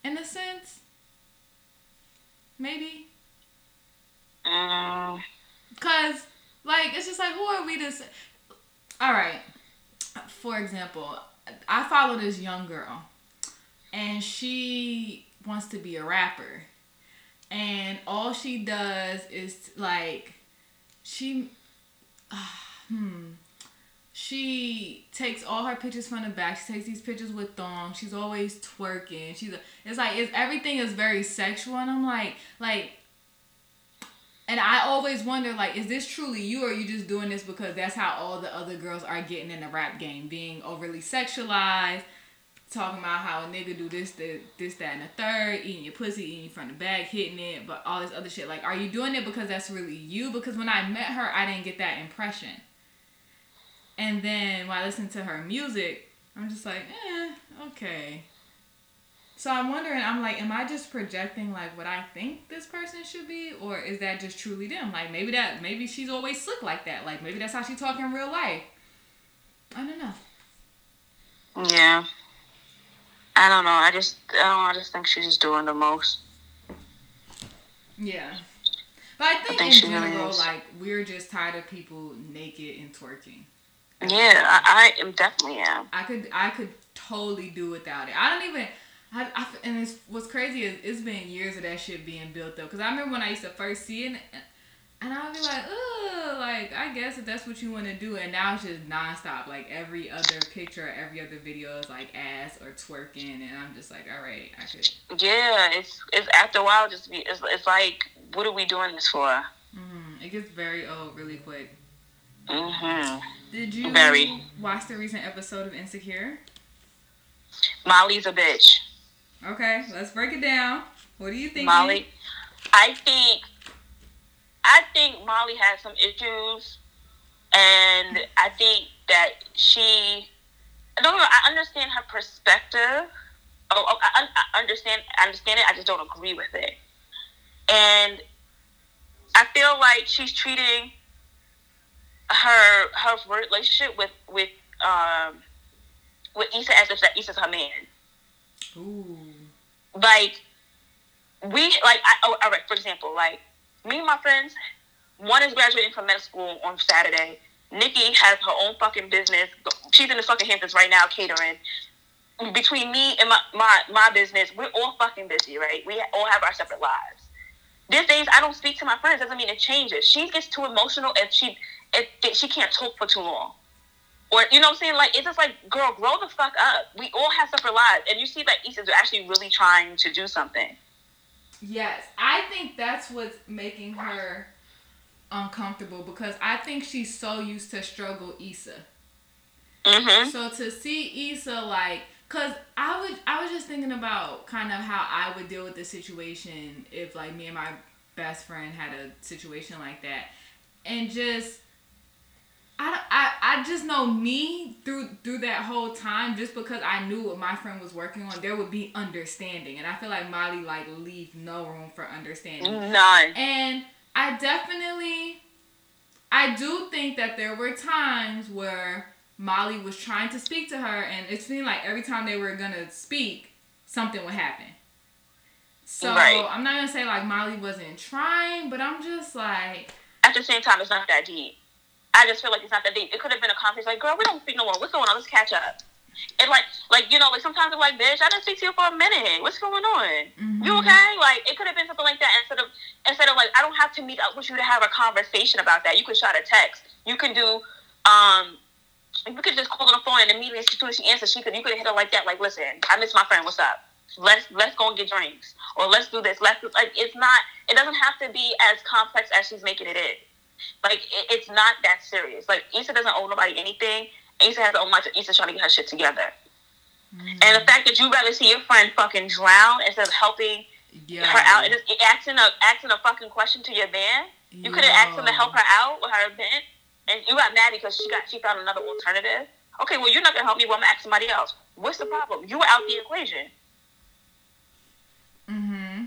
in a sense. Maybe. Mm, Cause like it's just like who are we to say? All right. For example, I follow this young girl, and she wants to be a rapper, and all she does is like she, hmm. She takes all her pictures from the back. She takes these pictures with thongs. She's always twerking. She's a, it's like it's everything is very sexual, and I'm like like and I always wonder, like, is this truly you, or you just doing this because that's how all the other girls are getting in the rap game, being overly sexualized, talking about how a nigga do this, this, this, that, and the third, eating your pussy, eating from the back, hitting it, but all this other shit. Like, are you doing it because that's really you? Because when I met her, I didn't get that impression. And then when I listened to her music, I'm just like, eh, okay. So I'm wondering, I'm like, am I just projecting like what I think this person should be, or is that just truly them? Like maybe that, maybe she's always slick like that. Like maybe that's how she talk in real life. I don't know. yeah. I don't know. I just, I don't. know, I just think she's just doing the most. Yeah. But I think, think in really general, is. like we're just tired of people naked and twerking. Yeah, I, I am definitely am. I could I could totally do without it. I don't even. I, I, and it's what's crazy is it's been years of that shit being built up. Cause I remember when I used to first see it, and I'd be like, ugh, like I guess if that's what you want to do, and now it's just nonstop. Like every other picture, every other video is like ass or twerking, and I'm just like, all right, I could. Yeah, it's it's after a while just be it's, it's like what are we doing this for? Mm, it gets very old really quick. Mhm. Did you Very. watch the recent episode of Insecure? Molly's a bitch. Okay, let's break it down. What do you think? Molly, I think, I think Molly has some issues, and I think that she, I don't know. I understand her perspective. Oh, oh, I, I understand. I understand it. I just don't agree with it, and I feel like she's treating her her relationship with with um with Issa as if that Issa's her man Ooh. Like we like I, oh, all right for example like me and my friends one is graduating from med school on saturday. Nikki has her own fucking business. She's in the fucking hamptons right now catering. Between me and my, my my business we're all fucking busy right? We all have our separate lives. These days i don't speak to my friends doesn't mean it changes. She gets too emotional if she if she can't talk for too long or you know what I'm saying? Like it's just like, girl, grow the fuck up. We all have separate lives, and you see that Issa's actually really trying to do something. Yes, I think that's what's making her uncomfortable because I think she's so used to struggle Issa. Mm-hmm. So to see Issa like, cause I would, I was just thinking about kind of how I would deal with the situation if like me and my best friend had a situation like that, and just. I, I, I just know me through through that whole time just because I knew what my friend was working on there would be understanding and I feel like Molly like leave no room for understanding None. and I definitely, I do think that there were times where Molly was trying to speak to her, and it seemed like every time they were gonna speak, something would happen. So Right. I'm not gonna say like Molly wasn't trying, but I'm just like, At the same time, it's not that deep. I just feel like it's not that deep. It could have been a conversation like, girl, we don't speak no more. What's going on? Let's catch up. And like, like you know, like sometimes I'm like, bitch, I didn't speak to you for a minute. What's going on? mhm. You okay? Like it could have been something like that instead of instead of like I don't have to meet up with you to have a conversation about that. You can shot a text. You can do um you could just call on the phone and immediately as soon as she answers, she could you could hit her like that, like, listen, I miss my friend, what's up? Let's let's go and get drinks. Or let's do this. Let's like it's not it doesn't have to be as complex as she's making it is. Like it, it's not that serious. Like Issa doesn't owe nobody anything. Issa has to owe much Issa's trying to get her shit together. Mhm. And the fact that you rather see your friend fucking drown instead of helping yeah. her out and just asking a asking a fucking question to your man. You could have asked him to help her out with her event, and you got mad because she got she found another alternative. Okay, well you're not gonna help me. Well, I'm gonna ask somebody else. What's the problem? You were out the equation. Mm-hmm.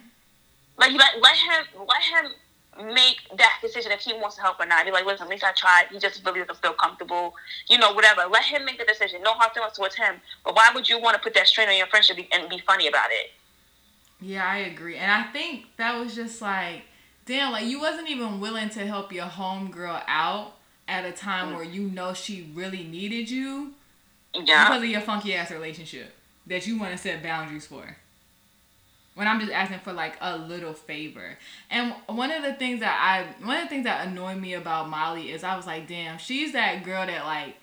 Like let let him let him make that decision if he wants to help or not. Be like, listen, at least I tried. He just really doesn't feel comfortable. You know, whatever. Let him make the decision. No hard feelings towards him. But why would you want to put that strain on your friendship and be funny about it? Yeah, I agree. And I think that was just like, damn, like you wasn't even willing to help your homegirl out at a time where you know she really needed you Yeah. because of your funky ass relationship that you want to set boundaries for. When I'm just asking for like a little favor. And one of the things that I one of the things that annoyed me about Molly is I was like, damn, she's that girl that like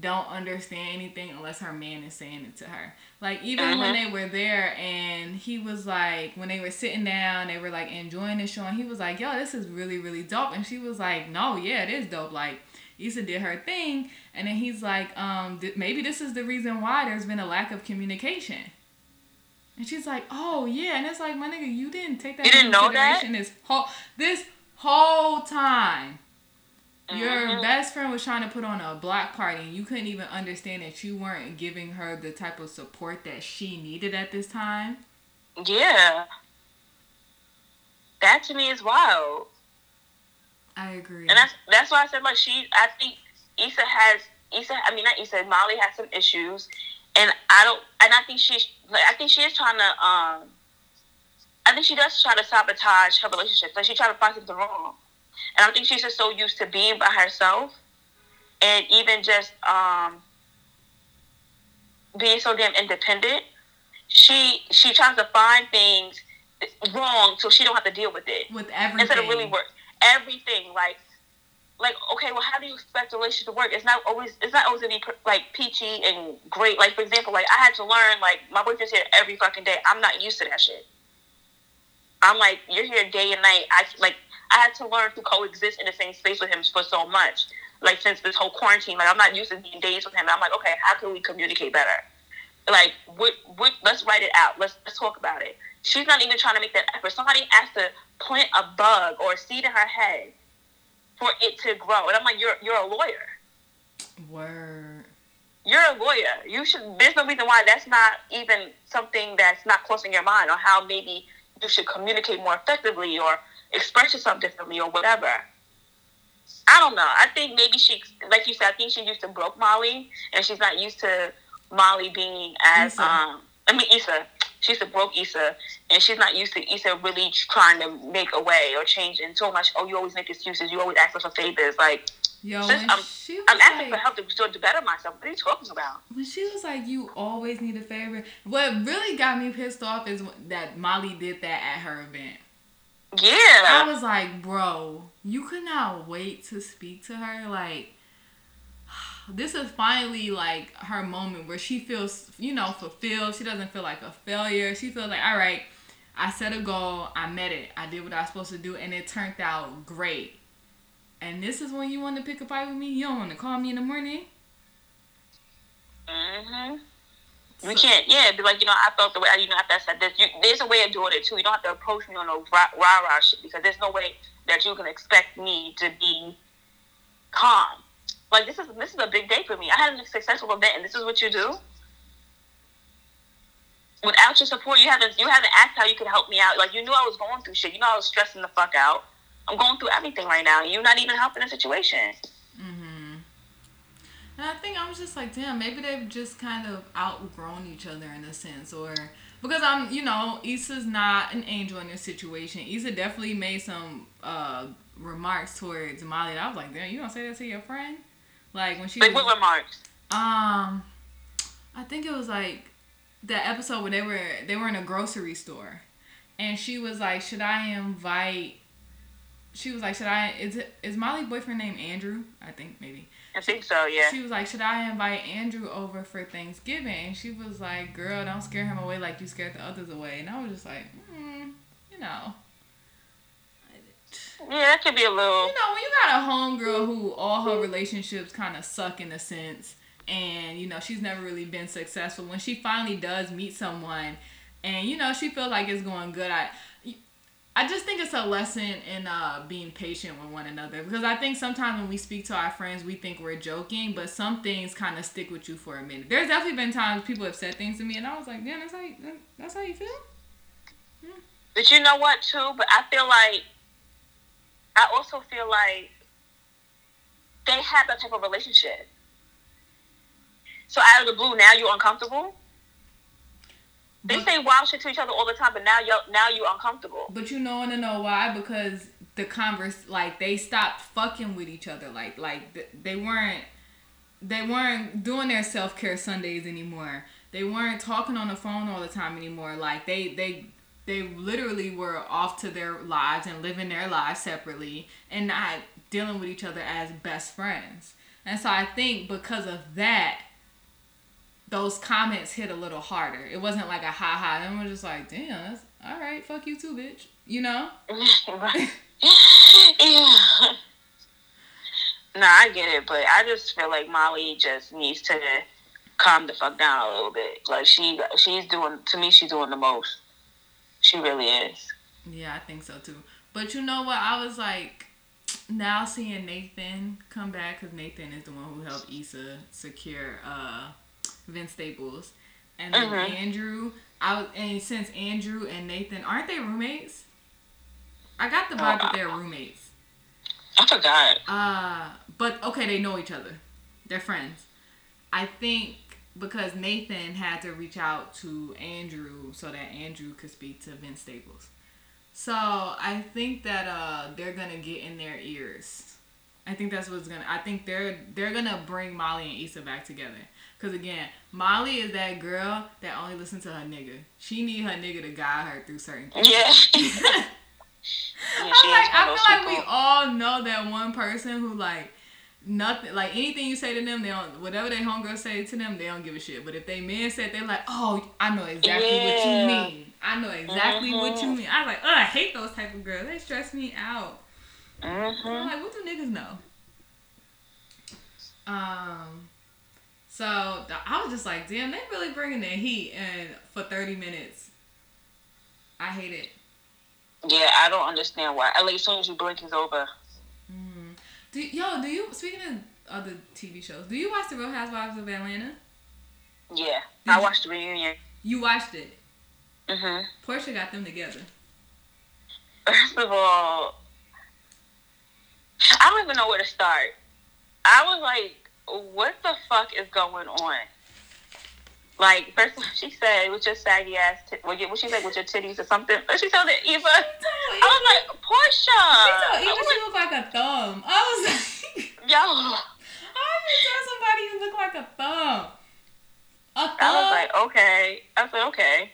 don't understand anything unless her man is saying it to her. Like even when they were there and he was like when they were sitting down, they were like enjoying the show and he was like, Yo, this is really, really dope and she was like, No, yeah, it is dope. Like Issa did her thing and then he's like, um, th- maybe this is the reason why there's been a lack of communication. And she's like, "Oh yeah," and it's like, my nigga, you didn't take that You didn't know that? this whole this whole time. Your Mhm. best friend was trying to put on a block party, and you couldn't even understand that you weren't giving her the type of support that she needed at this time. Yeah. That to me is wild. I agree. And that's that's why I said like she I think Issa has Issa I mean not Issa, Molly has some issues and I don't and I think she's like I think she is trying to um I think she does try to sabotage her relationship. Like she tried to find something wrong, and I think she's just so used to being by herself, and even just um, being so damn independent. She she tries to find things wrong so she don't have to deal with it with everything. instead of really work everything like like okay well how do you expect a relationship to work? It's not always it's not always gonna be like peachy and great. Like for example like i had to learn like my boyfriend's here every fucking day. I'm not used to that shit. I'm like you're here day and night. I like i had to learn to coexist in the same space with him for so much like since this whole quarantine. Like i'm not used to being days with him. I'm like okay how can we communicate better? Like what, what let's write it out. Let's let's talk about it. She's not even trying to make that effort. Somebody has to plant a bug or a seed in her head for it to grow. And I'm like, you're you're a lawyer. Word. You're a lawyer. You should. There's no reason why that's not even something that's not crossing your mind, or how maybe you should communicate more effectively, or express yourself differently, or whatever. I don't know. I think maybe she, like you said, I think she used to broke Molly, and she's not used to Molly being as Issa. um. I mean, Issa. She's a broke Issa, and she's not used to Issa really trying to make a way or change. And so much, oh, you always make excuses. You always ask us for favors. Like, Yo, Sis, I'm- I'm asking like, for help to, to, to better myself. What are you talking about? when she was like, "You always need a favor." What really got me pissed off is that Molly did that at her event. Yeah, I was like, "Bro, you could not wait to speak to her." Like, this is finally like her moment where she feels, you know, fulfilled. She doesn't feel like a failure. She feels like, "All right, I set a goal. I met it. I did what I was supposed to do, and it turned out great." And this is when you want to pick a fight with me. You don't want to call me in the morning. hmm We can't, yeah, be like, you know, I felt the way, you know, after I said this, you, there's a way of doing it too. You don't have to approach me on a rah rah rah shit because there's no way that you can expect me to be calm. Like this is this is a big day for me. I had a successful event, and this is what you do. Without your support, you haven't you haven't asked how you could help me out. Like you knew I was going through shit. You know I was stressing the fuck out. I'm going through everything right now. You're not even helping the situation. Mm-hmm. And I think I was just like, damn, maybe they've just kind of outgrown each other in a sense, or because I'm, you know, Issa's not an angel in this situation. Issa definitely made some uh, remarks towards Molly. I was like, damn, you don't say that to your friend, like when she Like was, what remarks? um, I think it was like that episode where they were they were in a grocery store, and she was like, should I invite? She was like, should I? Is it is Molly's boyfriend named Andrew? I think maybe. I think so. Yeah. She was like, "Should I invite Andrew over for Thanksgiving?" And she was like, "Girl, don't scare him away like you scared the others away." And I was just like, hmm, you know, Yeah, that could be a little. you know, when you got a homegirl who all her relationships kind of suck in a sense, and you know she's never really been successful. When she finally does meet someone, and you know she feels like it's going good, I. I just think it's a lesson in uh, being patient with one another because I think sometimes when we speak to our friends, we think we're joking, but some things kind of stick with you for a minute. There's definitely been times people have said things to me, and I was like, "Damn, that's how you, that's how you feel." But you know what, too? But I feel like, I also feel like they had that type of relationship. So out of the blue, now you're uncomfortable. They But- say wild shit to each other all the time, but now you now you're uncomfortable. But you know wanna know why? Because the converse like they stopped fucking with each other. Like like they weren't they weren't doing their self care Sundays anymore. They weren't talking on the phone all the time anymore. Like they they they literally were off to their lives and living their lives separately and not dealing with each other as best friends. And so I think because of that, those comments hit a little harder. It wasn't like a ha ha. And we're just like, damn, that's all right. Fuck you too, bitch. You know? [LAUGHS] Yeah. No, I get it, but I just feel like Molly just needs to calm the fuck down a little bit. Like she, she's doing to me, she's doing the most. She really is. Yeah, I think so too. But you know what? I was like, now seeing Nathan come back because Nathan is the one who helped Issa secure uh, Vince Staples, and then Mhm. Andrew. I was, and since Andrew and Nathan aren't they roommates? I got the Oh, vibe that they're roommates. I forgot. Uh, but okay, they know each other. They're friends. I think because Nathan had to reach out to Andrew so that Andrew could speak to Vince Staples. So I think that uh they're gonna get in their ears. I think that's what's gonna. I think they're they're gonna bring Molly and Issa back together. Cause again, Molly is that girl that only listens to her nigga. She need her nigga to guide her through certain things. Yeah. [LAUGHS] I'm like, I feel like we all know that one person who like nothing, like anything you say to them, they don't. Whatever they homegirl say to them, they don't give a shit. But if they man said, they're like, oh, I know exactly what you mean. I know exactly what you Mhm. mean. I was like, oh, I hate those type of girls. They stress me out. I'm hmm like, what do niggas know? Um. So I was just like, damn, they really bringing the heat, and for 30 minutes, I hate it. Yeah, I don't understand why. Least as soon as you blink, it's over. Do yo, do you speaking of other TV shows? Do you watch the Real Housewives of Atlanta? Yeah, Did I you- watched the reunion. You watched it. hmm Portia got them together. First of all, I don't even know where to start. I was like, what the fuck is going on? Like, first [LAUGHS] of all, she said, with your saggy ass, t- what what she said, with your titties or something. She told it, Eva. [LAUGHS] I was like, Portia. I Even was she looked like a thumb. I was [LAUGHS] like, yo. I even tell somebody you look like a thumb. A thumb. I was like, okay. I said, okay.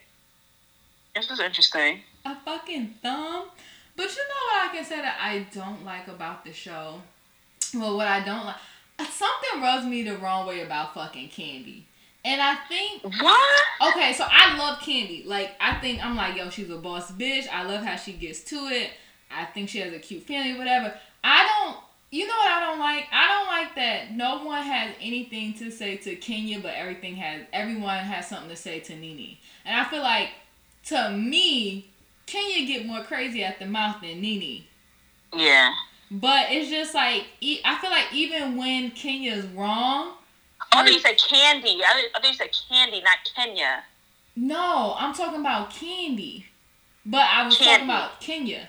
This is interesting. a fucking thumb. But you know what I can say that I don't like about the show? Well, what I don't like, something rubs me the wrong way about fucking Candy. And I think What? Okay, so I love Candy. Like, I think I'm like, yo, she's a boss bitch. I love how she gets to it. I think she has a cute family, whatever. I don't, you know what I don't like? I don't like that no one has anything to say to Kenya, but everything has, everyone has something to say to Nene. And I feel like, to me, Kenya get more crazy at the mouth than Nene. Yeah. But it's just like, I feel like even when Kenya's wrong, I thought you said candy. I, I thought you said candy, not Kenya. No, I'm talking about Candy. But I was Candy. talking about Kenya.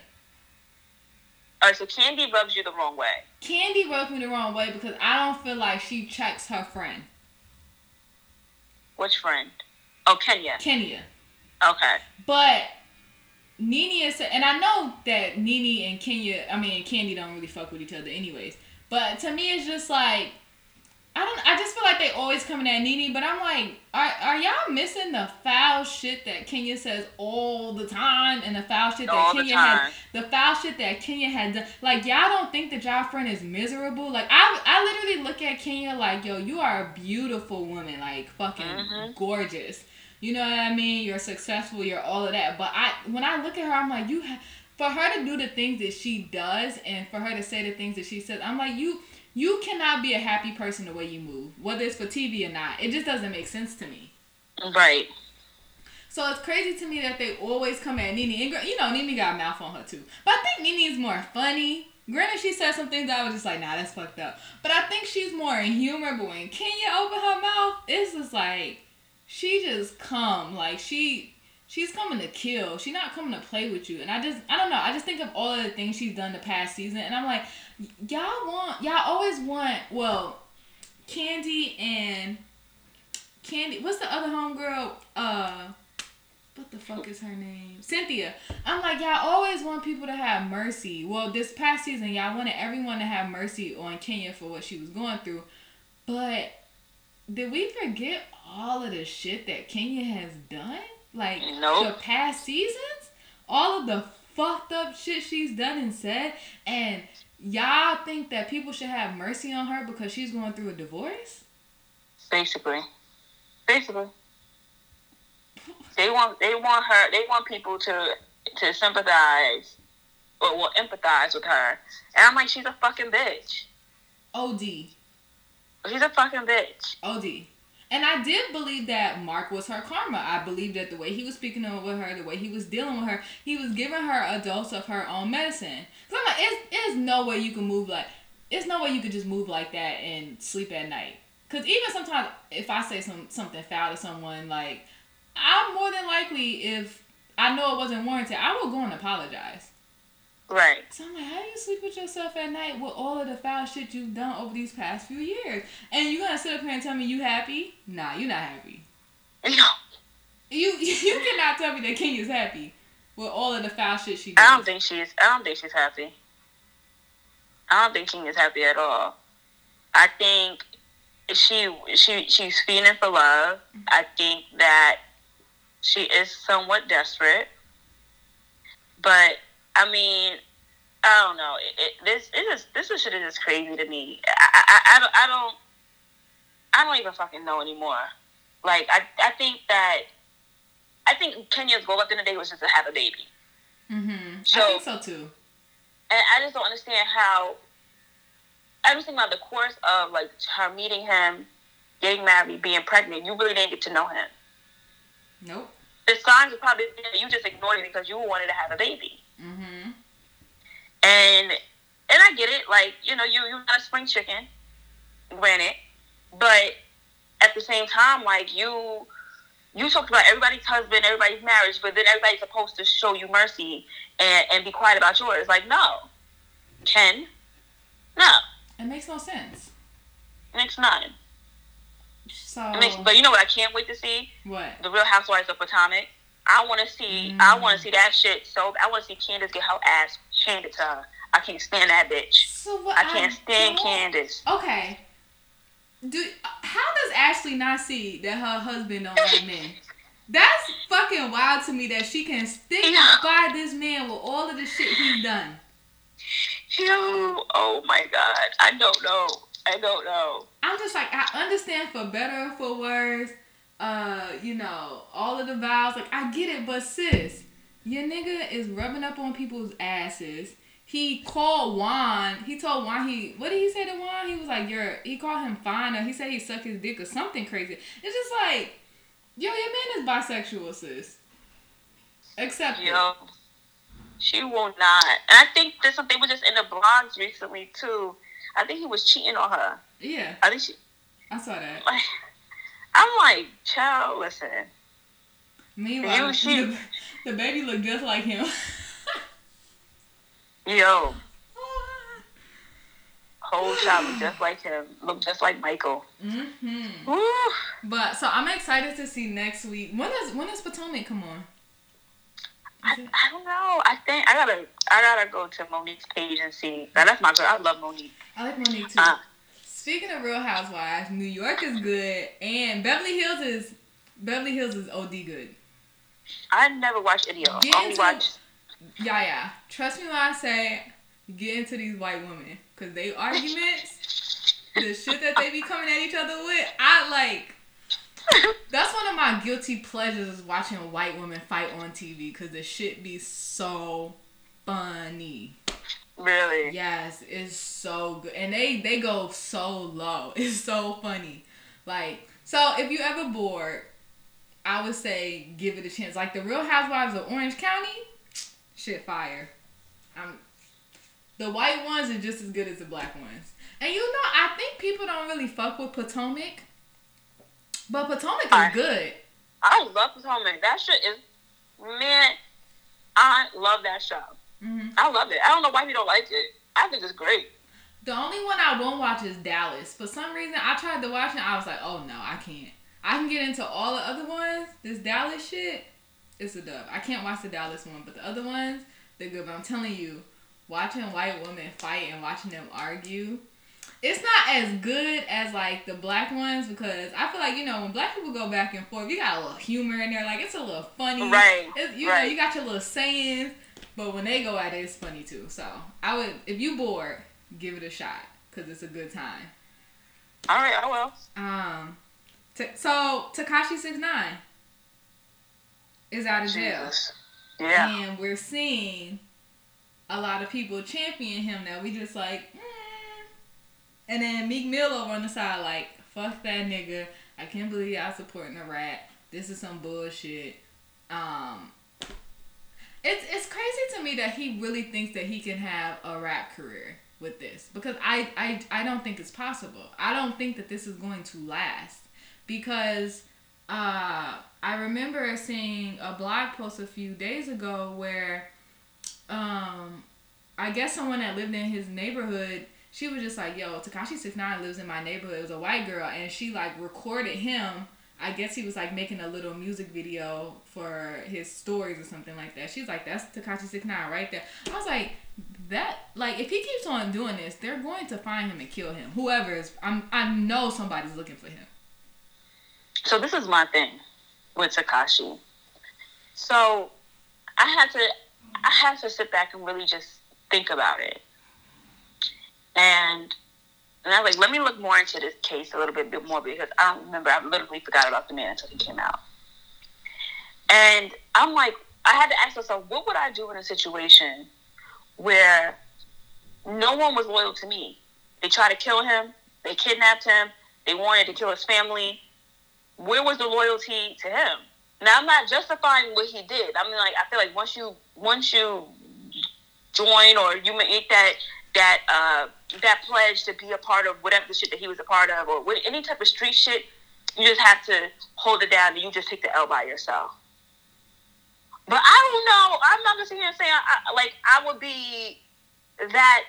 All right, so candy rubs you the wrong way. Candy rubs me the wrong way because I don't feel like she checks her friend, Which friend? Oh, Kenya. Kenya. Okay. But Nene is, and I know that Nene and Kenya, I mean, Candy don't really fuck with each other, anyways. But to me, it's just like I don't. I just feel like they always coming at Nene, but I'm like, are are y'all missing the foul shit that Kenya says all the time, and the foul shit that All the Kenya had, time. the foul shit that Kenya had done. Like y'all don't think that y'all friend is miserable. Like I, I literally look at Kenya like, yo, you are a beautiful woman, like fucking Mhm. gorgeous. You know what I mean? You're successful. You're all of that. But I, when I look at her, I'm like, you. Ha- for her to do the things that she does, and for her to say the things that she says, I'm like, you. You cannot be a happy person the way you move, whether it's for TV or not. It just doesn't make sense to me. Right. So it's crazy to me that they always come at Nene. And, you know, Nene got a mouth on her too. But I think Nene is more funny. Granted, she said some things that I was just like, nah, that's fucked up. But I think she's more in humor. But when Kenya open her mouth, it's just like, she just come. Like, she. She's coming to kill. She's not coming to play with you. And I just, I don't know. I just think of all of the things she's done the past season. And I'm like, y'all want, y'all always want, well, Candy and Candy. What's the other homegirl? Uh, what the fuck is her name? Cynthia. I'm like, y'all always want people to have mercy. Well, this past season, y'all wanted everyone to have mercy on Kenya for what she was going through. But did we forget all of the shit that Kenya has done? Like Nope. the past seasons? All of the fucked up shit she's done and said. And y'all think that people should have mercy on her because she's going through a divorce? Basically. Basically. [LAUGHS] They want they want her they want people to to sympathize or will empathize with her. And I'm like, she's a fucking bitch. OD. She's a fucking bitch. OD. And I did believe that Mark was her karma. I believed that the way he was speaking with her, the way he was dealing with her, he was giving her a dose of her own medicine. So I'm like, it's, it's no way you can move like, it's no way you could just move like that and sleep at night. Cause even sometimes if I say some something foul to someone, like I'm more than likely if I know it wasn't warranted, I will go and apologize. Right. So I'm like, how do you sleep with yourself at night with all of the foul shit you've done over these past few years? And you're gonna sit up here and tell me you happy? Nah, you're not happy. No. You [LAUGHS] you cannot tell me that Kenya's happy with all of the foul shit she I don't think she's. I don't think she's happy. I don't think King is happy at all. I think she she she's feeling for love. Mm-hmm. I think that she is somewhat desperate. But I mean, I don't know. It, it, this it is this is shit is just crazy to me. I, I I don't I don't I don't even fucking know anymore. Like I I think that I think Kenya's goal at the end of the day was just to have a baby. Mm-hmm. I think so too. And I just don't understand how. I just think about the course of like her meeting him, getting married, being pregnant. You really didn't get to know him. Nope. The signs are probably. You just ignored it because you wanted to have a baby. Mm-hmm. And and I get it. Like you know, you you're not a spring chicken, granted, but at the same time, like you. You talked about everybody's husband, everybody's marriage, but then everybody's supposed to show you mercy and, and be quiet about yours. Like, no. Ken, no. It makes no sense. Next nine. So makes, but you know what I can't wait to see? what? The Real Housewives of Potomac. I want to see. I want to see that shit. So I want to see Candace get her ass handed to her. I can't stand that bitch. So what? I um, can't stand don't- Candace. Okay. Do how does Ashley not see that her husband don't like men? That's fucking wild to me that she can stick by this man with all of the shit he's done. Yo, oh my god. I don't know. I don't know. I'm just like I understand for better or for worse, uh, you know, all of the vows. Like I get it, but sis, your nigga is rubbing up on people's asses. He called Juan. He told Juan he what did he say to Juan? He was like, "You're." He called him fine, or he said he sucked his dick or something crazy. It's just like, yo, your man is bisexual, sis. Accept it. Yo, she will not. And I think there's something was just in the blogs recently too. I think he was cheating on her. Yeah, I think she. I saw that. [LAUGHS] I'm like, child, listen. Meanwhile, she- the, the baby looked just like him. [LAUGHS] Yo, whole child look just like him. Look just like Michael. mm-hmm. Woo. But so I'm excited to see next week. When does when does Potomac come on? I, I don't know. I think I gotta I gotta go to Monique's page and see. Now, that's my girl. I love Monique. I like Monique too. Uh, Speaking of Real Housewives, New York is good, and Beverly Hills is Beverly Hills is OD good. I never watched any of them. Get Only into-. Yeah, yeah. Trust me when I say get into these white women, cause they arguments, the shit that they be coming at each other with, I like. That's one of my guilty pleasures is watching a white women fight on TV, cause the shit be so funny. Really. Yes, it's so good, and they they go so low. [LAUGHS] It's so funny. Like so, if you ever bored, I would say give it a chance. Like the Real Housewives of Orange County, [TSK] shit fire. Um, the white ones are just as good as the black ones. And you know, I think people don't really fuck with Potomac, but Potomac is I- good. I love Potomac. That shit is man. I love that show. Hmm I love it. I don't know why people don't like it. I think it's great. The only one I won't watch is Dallas. For some reason, I tried to watch it. I was like, oh no, I can't. I can get into all the other ones. This Dallas shit, it's a dub. I can't watch the Dallas one, but the other ones, they're good. But I'm telling you, watching white women fight and watching them argue, it's not as good as like the black ones because I feel like you know when black people go back and forth, you got a little humor in there. Like it's a little funny. Right, It's, you know, you got your little sayings. But when they go at it, it's funny too. So I would, if you bored, give it a shot because it's a good time. All right, I will. Um, t- so Tekashi Six Nine is out of jail, Jesus. Yeah. and we're seeing a lot of people champion him. Now we just like, mm. and then Meek Mill over on the side like, fuck that nigga. I can't believe y'all supporting a rat. This is some bullshit. Um, it's it's crazy to me that he really thinks that he can have a rap career with this because I I I don't think it's possible. I don't think that this is going to last because uh I remember seeing a blog post a few days ago where um I guess someone that lived in his neighborhood she was just like, "Yo, Tekashi Six Nine lives in my neighborhood." It was a white girl, and she like recorded him I guess he was like making a little music video for his stories or something like that. She's like, "That's Tekashi Six Nine right there." I was like, "That like if he keeps on doing this, they're going to find him and kill him. Whoever is, I'm I know somebody's looking for him." So this is my thing with Tekashi. So I had to I had to sit back and really just think about it. And and I was like, let me look more into this case a little bit, bit more because I don't remember. I literally forgot about the man until he came out. And I'm like, I had to ask myself, what would I do in a situation where no one was loyal to me? They tried to kill him, they kidnapped him, they wanted to kill his family. Where was the loyalty to him? Now I'm not justifying what he did. I mean, like I feel like once you once you join or you make that that uh, that pledge to be a part of whatever the shit that he was a part of or any type of street shit, you just have to hold it down and you just take the L by yourself. But I don't know. I'm not gonna sit here and say I, I, like I would be that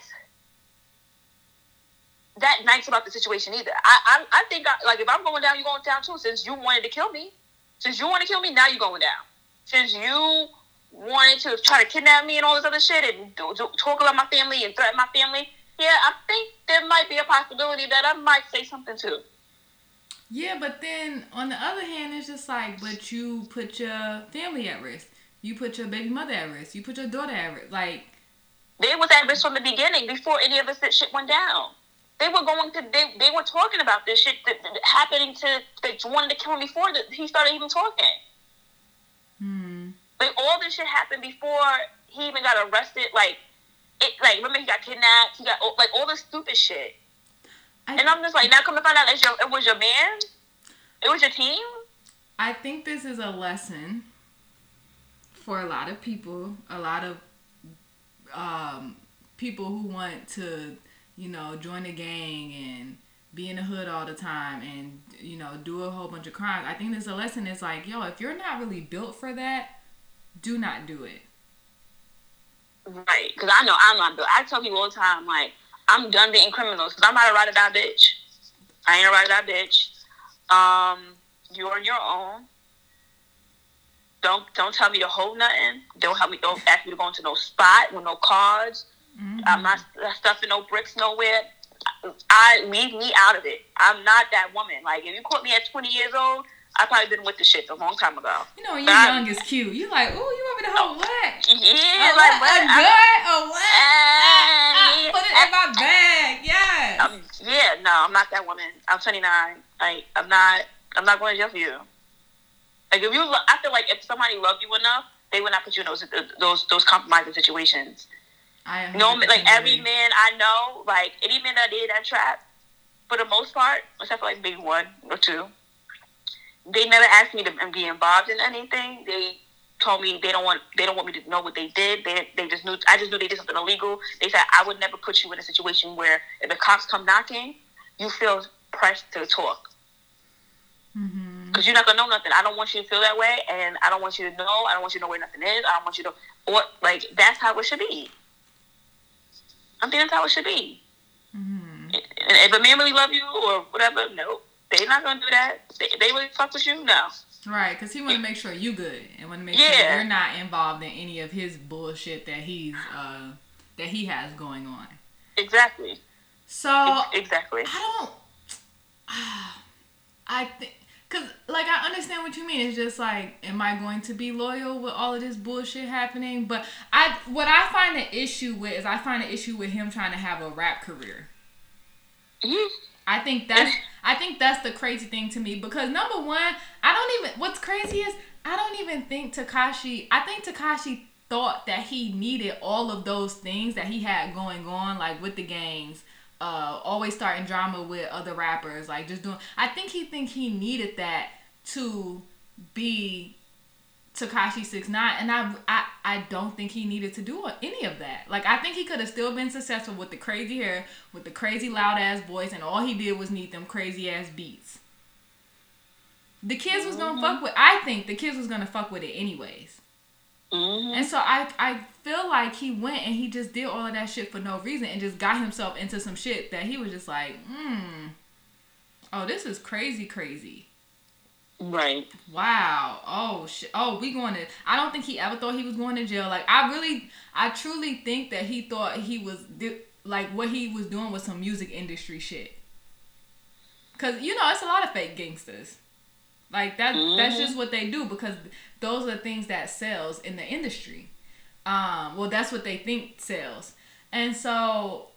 that nice about the situation either. I I, I think I, like if I'm going down, you're going down too. Since you wanted to kill me, since you want to kill me, now you're going down. Since you wanted to try to kidnap me and all this other shit and do, do, talk about my family and threaten my family, yeah, I think there might be a possibility that I might say something too. Yeah, but then on the other hand, it's just like, but you put your family at risk. You put your baby mother at risk. You put your daughter at risk. Like they was at risk from the beginning before any of this shit went down. They were going to they, they were talking about this shit that, that happening to they wanted to kill him before that he started even talking. Like all this shit happened before he even got arrested. Like it, like remember he got kidnapped. He got like all this stupid shit. I, and I'm just like now come to find out it's your, it was your man. It was your team. I think this is a lesson for a lot of people. A lot of um, people who want to you know, join a gang and be in the hood all the time and you know do a whole bunch of crimes. I think there's a lesson. It's like, yo, if you're not really built for that, do not do it. Right, because I know I'm not built. I tell people all the time, like, I'm done being criminals because I'm not a ride or die bitch. I ain't a ride or die bitch. Um, you're on your own. Don't don't tell me to hold nothing. Don't help me. Don't ask me to go into no spot with no cards. Mm-hmm. I'm not stuffing no bricks nowhere. I leave me out of it. I'm not that woman. Like if you caught me at 20 years old, I probably been with the shit a long time ago. You know, you're young is cute. You like, oh, you want me to hold what? Yeah, a like what? A good? A what? Uh, uh, put it in my bag. Yes. Um, yeah, no, I'm not that woman. I'm 29. Like I'm not. I'm not going to jail for you. Like if you, I feel like if somebody loved you enough, they would not put you in those those those compromising situations. I no, like every man I know, like any man that did that trap, for the most part, except for like maybe one or two, they never asked me to be involved in anything. They told me they don't want they don't want me to know what they did. They they just knew I just knew they did something illegal. They said I would never put you in a situation where if the cops come knocking, you feel pressed to talk. Because mm-hmm. you're not gonna know nothing. I don't want you to feel that way, and I don't want you to know. I don't want you to know where nothing is. I don't want you to, or like that's how it should be. I'm think that's how it should be. Mm-hmm. If a man really love you or whatever, no, they're not gonna do that. They, they really fuck with you, no. Right, because he want to make sure you good and want to make yeah. sure you're not involved in any of his bullshit that he's uh that he has going on. Exactly. So exactly. I don't. [SIGHS] I think Cause like I understand what you mean. It's just like, am I going to be loyal with all of this bullshit happening? But I, what I find an issue with is I find an issue with him trying to have a rap career. Mm-hmm. I think that's I think that's the crazy thing to me because number one, I don't even. What's crazy is I don't even think Tekashi. I think Tekashi thought that he needed all of those things that he had going on, like with the gangs uh, always starting drama with other rappers, like just doing. I think he think he needed that to be Tekashi Six Nine, and I, I I don't think he needed to do any of that. Like I think he could have still been successful with the crazy hair, with the crazy loud ass voice, and all he did was need them crazy ass beats. The kids was gonna fuck with. I think the kids was gonna fuck with it anyways. Mm-hmm. And so I I feel like he went and he just did all of that shit for no reason and just got himself into some shit that he was just like, hmm, oh, this is crazy, crazy. Right. Wow. Oh shit. Oh, we going to. I don't think he ever thought he was going to jail. Like I really, I truly think that he thought he was like what he was doing was some music industry shit. Cause you know it's a lot of fake gangsters. Like that. Mm-hmm. That's just what they do because those are things that sells in the industry. Um. Well, that's what they think sells, and so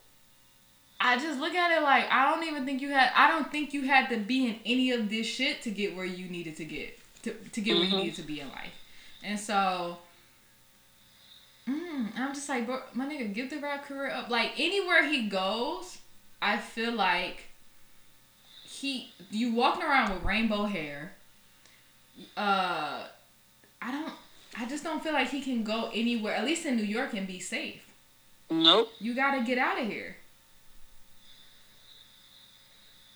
I just look at it like I don't even think you had I don't think you had to be in any of this shit to get where you needed to get to, to get mm-hmm. where you mm-hmm. needed to be in life. And so mm, I'm just like, bro, my nigga, give the rap career up. Like anywhere he goes, I feel like he you walking around with rainbow hair. Uh I don't I just don't feel like he can go anywhere, at least in New York, and be safe. Nope. You gotta get out of here.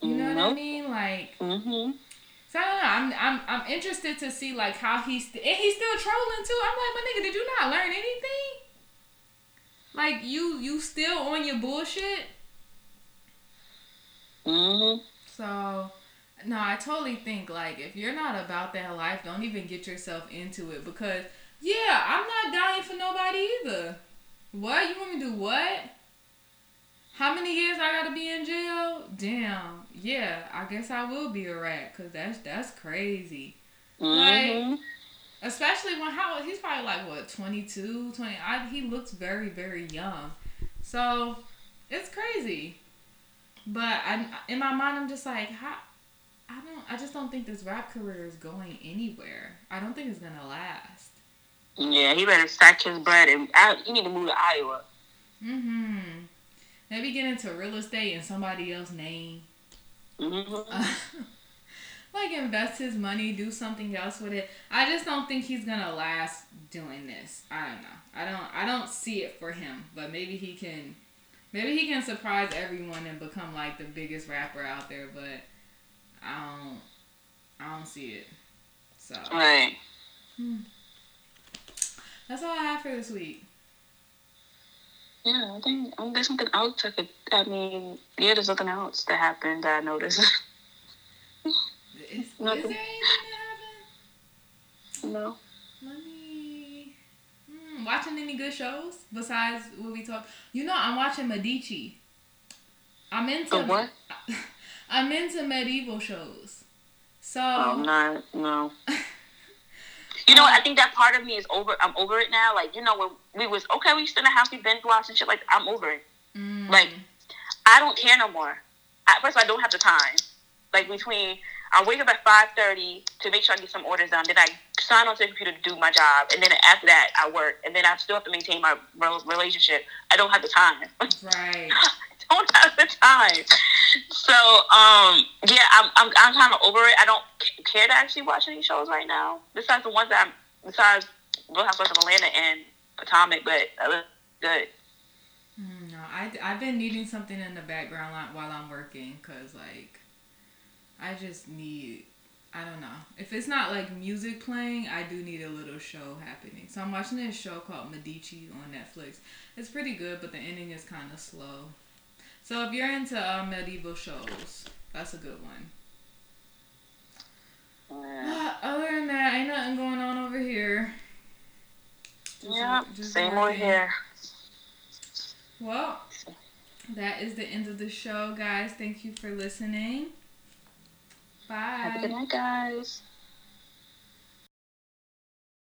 You know nope. what I mean? Like, mm-hmm. so I don't know. I'm, I'm, I'm interested to see like how he's st- and he's still trolling too. I'm like, my nigga, did you not learn anything? Like you, you still on your bullshit. Mhm. So, no, I totally think like if you're not about that life, don't even get yourself into it because yeah, I'm not dying for nobody either. What you want me to do? What? How many years I gotta be in jail? Damn. Yeah, I guess I will be a rat because that's that's crazy. Mm-hmm. Like, especially when how he's probably like what 22, 20. I, he looks very very young, so it's crazy. But I, in my mind, I'm just like, how, I don't. I just don't think this rap career is going anywhere. I don't think it's gonna last. Yeah, he better stack his bread and I, he need to move to Iowa. Mm-hmm. Maybe get into real estate in somebody else's name. Mm-hmm. [LAUGHS] like invest his money, do something else with it. I just don't think he's gonna last doing this. I don't know. I don't. I don't see it for him. But maybe he can. Maybe he can surprise everyone and become like the biggest rapper out there. But I don't. I don't see it. So. Right. Hmm. That's all I have for this week. Yeah, I think um, there's something else I could. I mean, yeah, there's nothing else that happened that I noticed. [LAUGHS] is, is there anything that happened? No. Let me. Hmm, watching any good shows besides what we talk? You know, I'm watching Medici. I'm into the what? [LAUGHS] I'm into medieval shows. So. I'm not. No. [LAUGHS] You know, I think that part of me is over. I'm over it now. Like you know, when we was okay, we used to in the house, we binge watch and shit. Like I'm over it. Mm. Like I don't care no more. I, first of all, I don't have the time. Like between I wake up at five thirty to make sure I get some orders done. Then I sign onto the computer to do my job, and then after that I work, and then I still have to maintain my relationship. I don't have the time. [LAUGHS] Right. don't have the time. So, um, yeah, I'm, I'm, I'm kind of over it. I don't care to actually watch any shows right now. Besides the ones that I'm, besides Real Housewives of Atlanta and Atomic, but that was good. Mm, no, I, I've been needing something in the background while I'm working because, like, I just need, I don't know. If it's not like music playing, I do need a little show happening. So I'm watching this show called Medici on Netflix. It's pretty good, but the ending is kind of slow. So if you're into uh, medieval shows, that's a good one. Yeah. Uh, [SIGHS] other than that, ain't nothing going on over here. Just, yeah, same working. here. Well, that is the end of the show, guys. Thank you for listening. Bye. Have a good night, guys.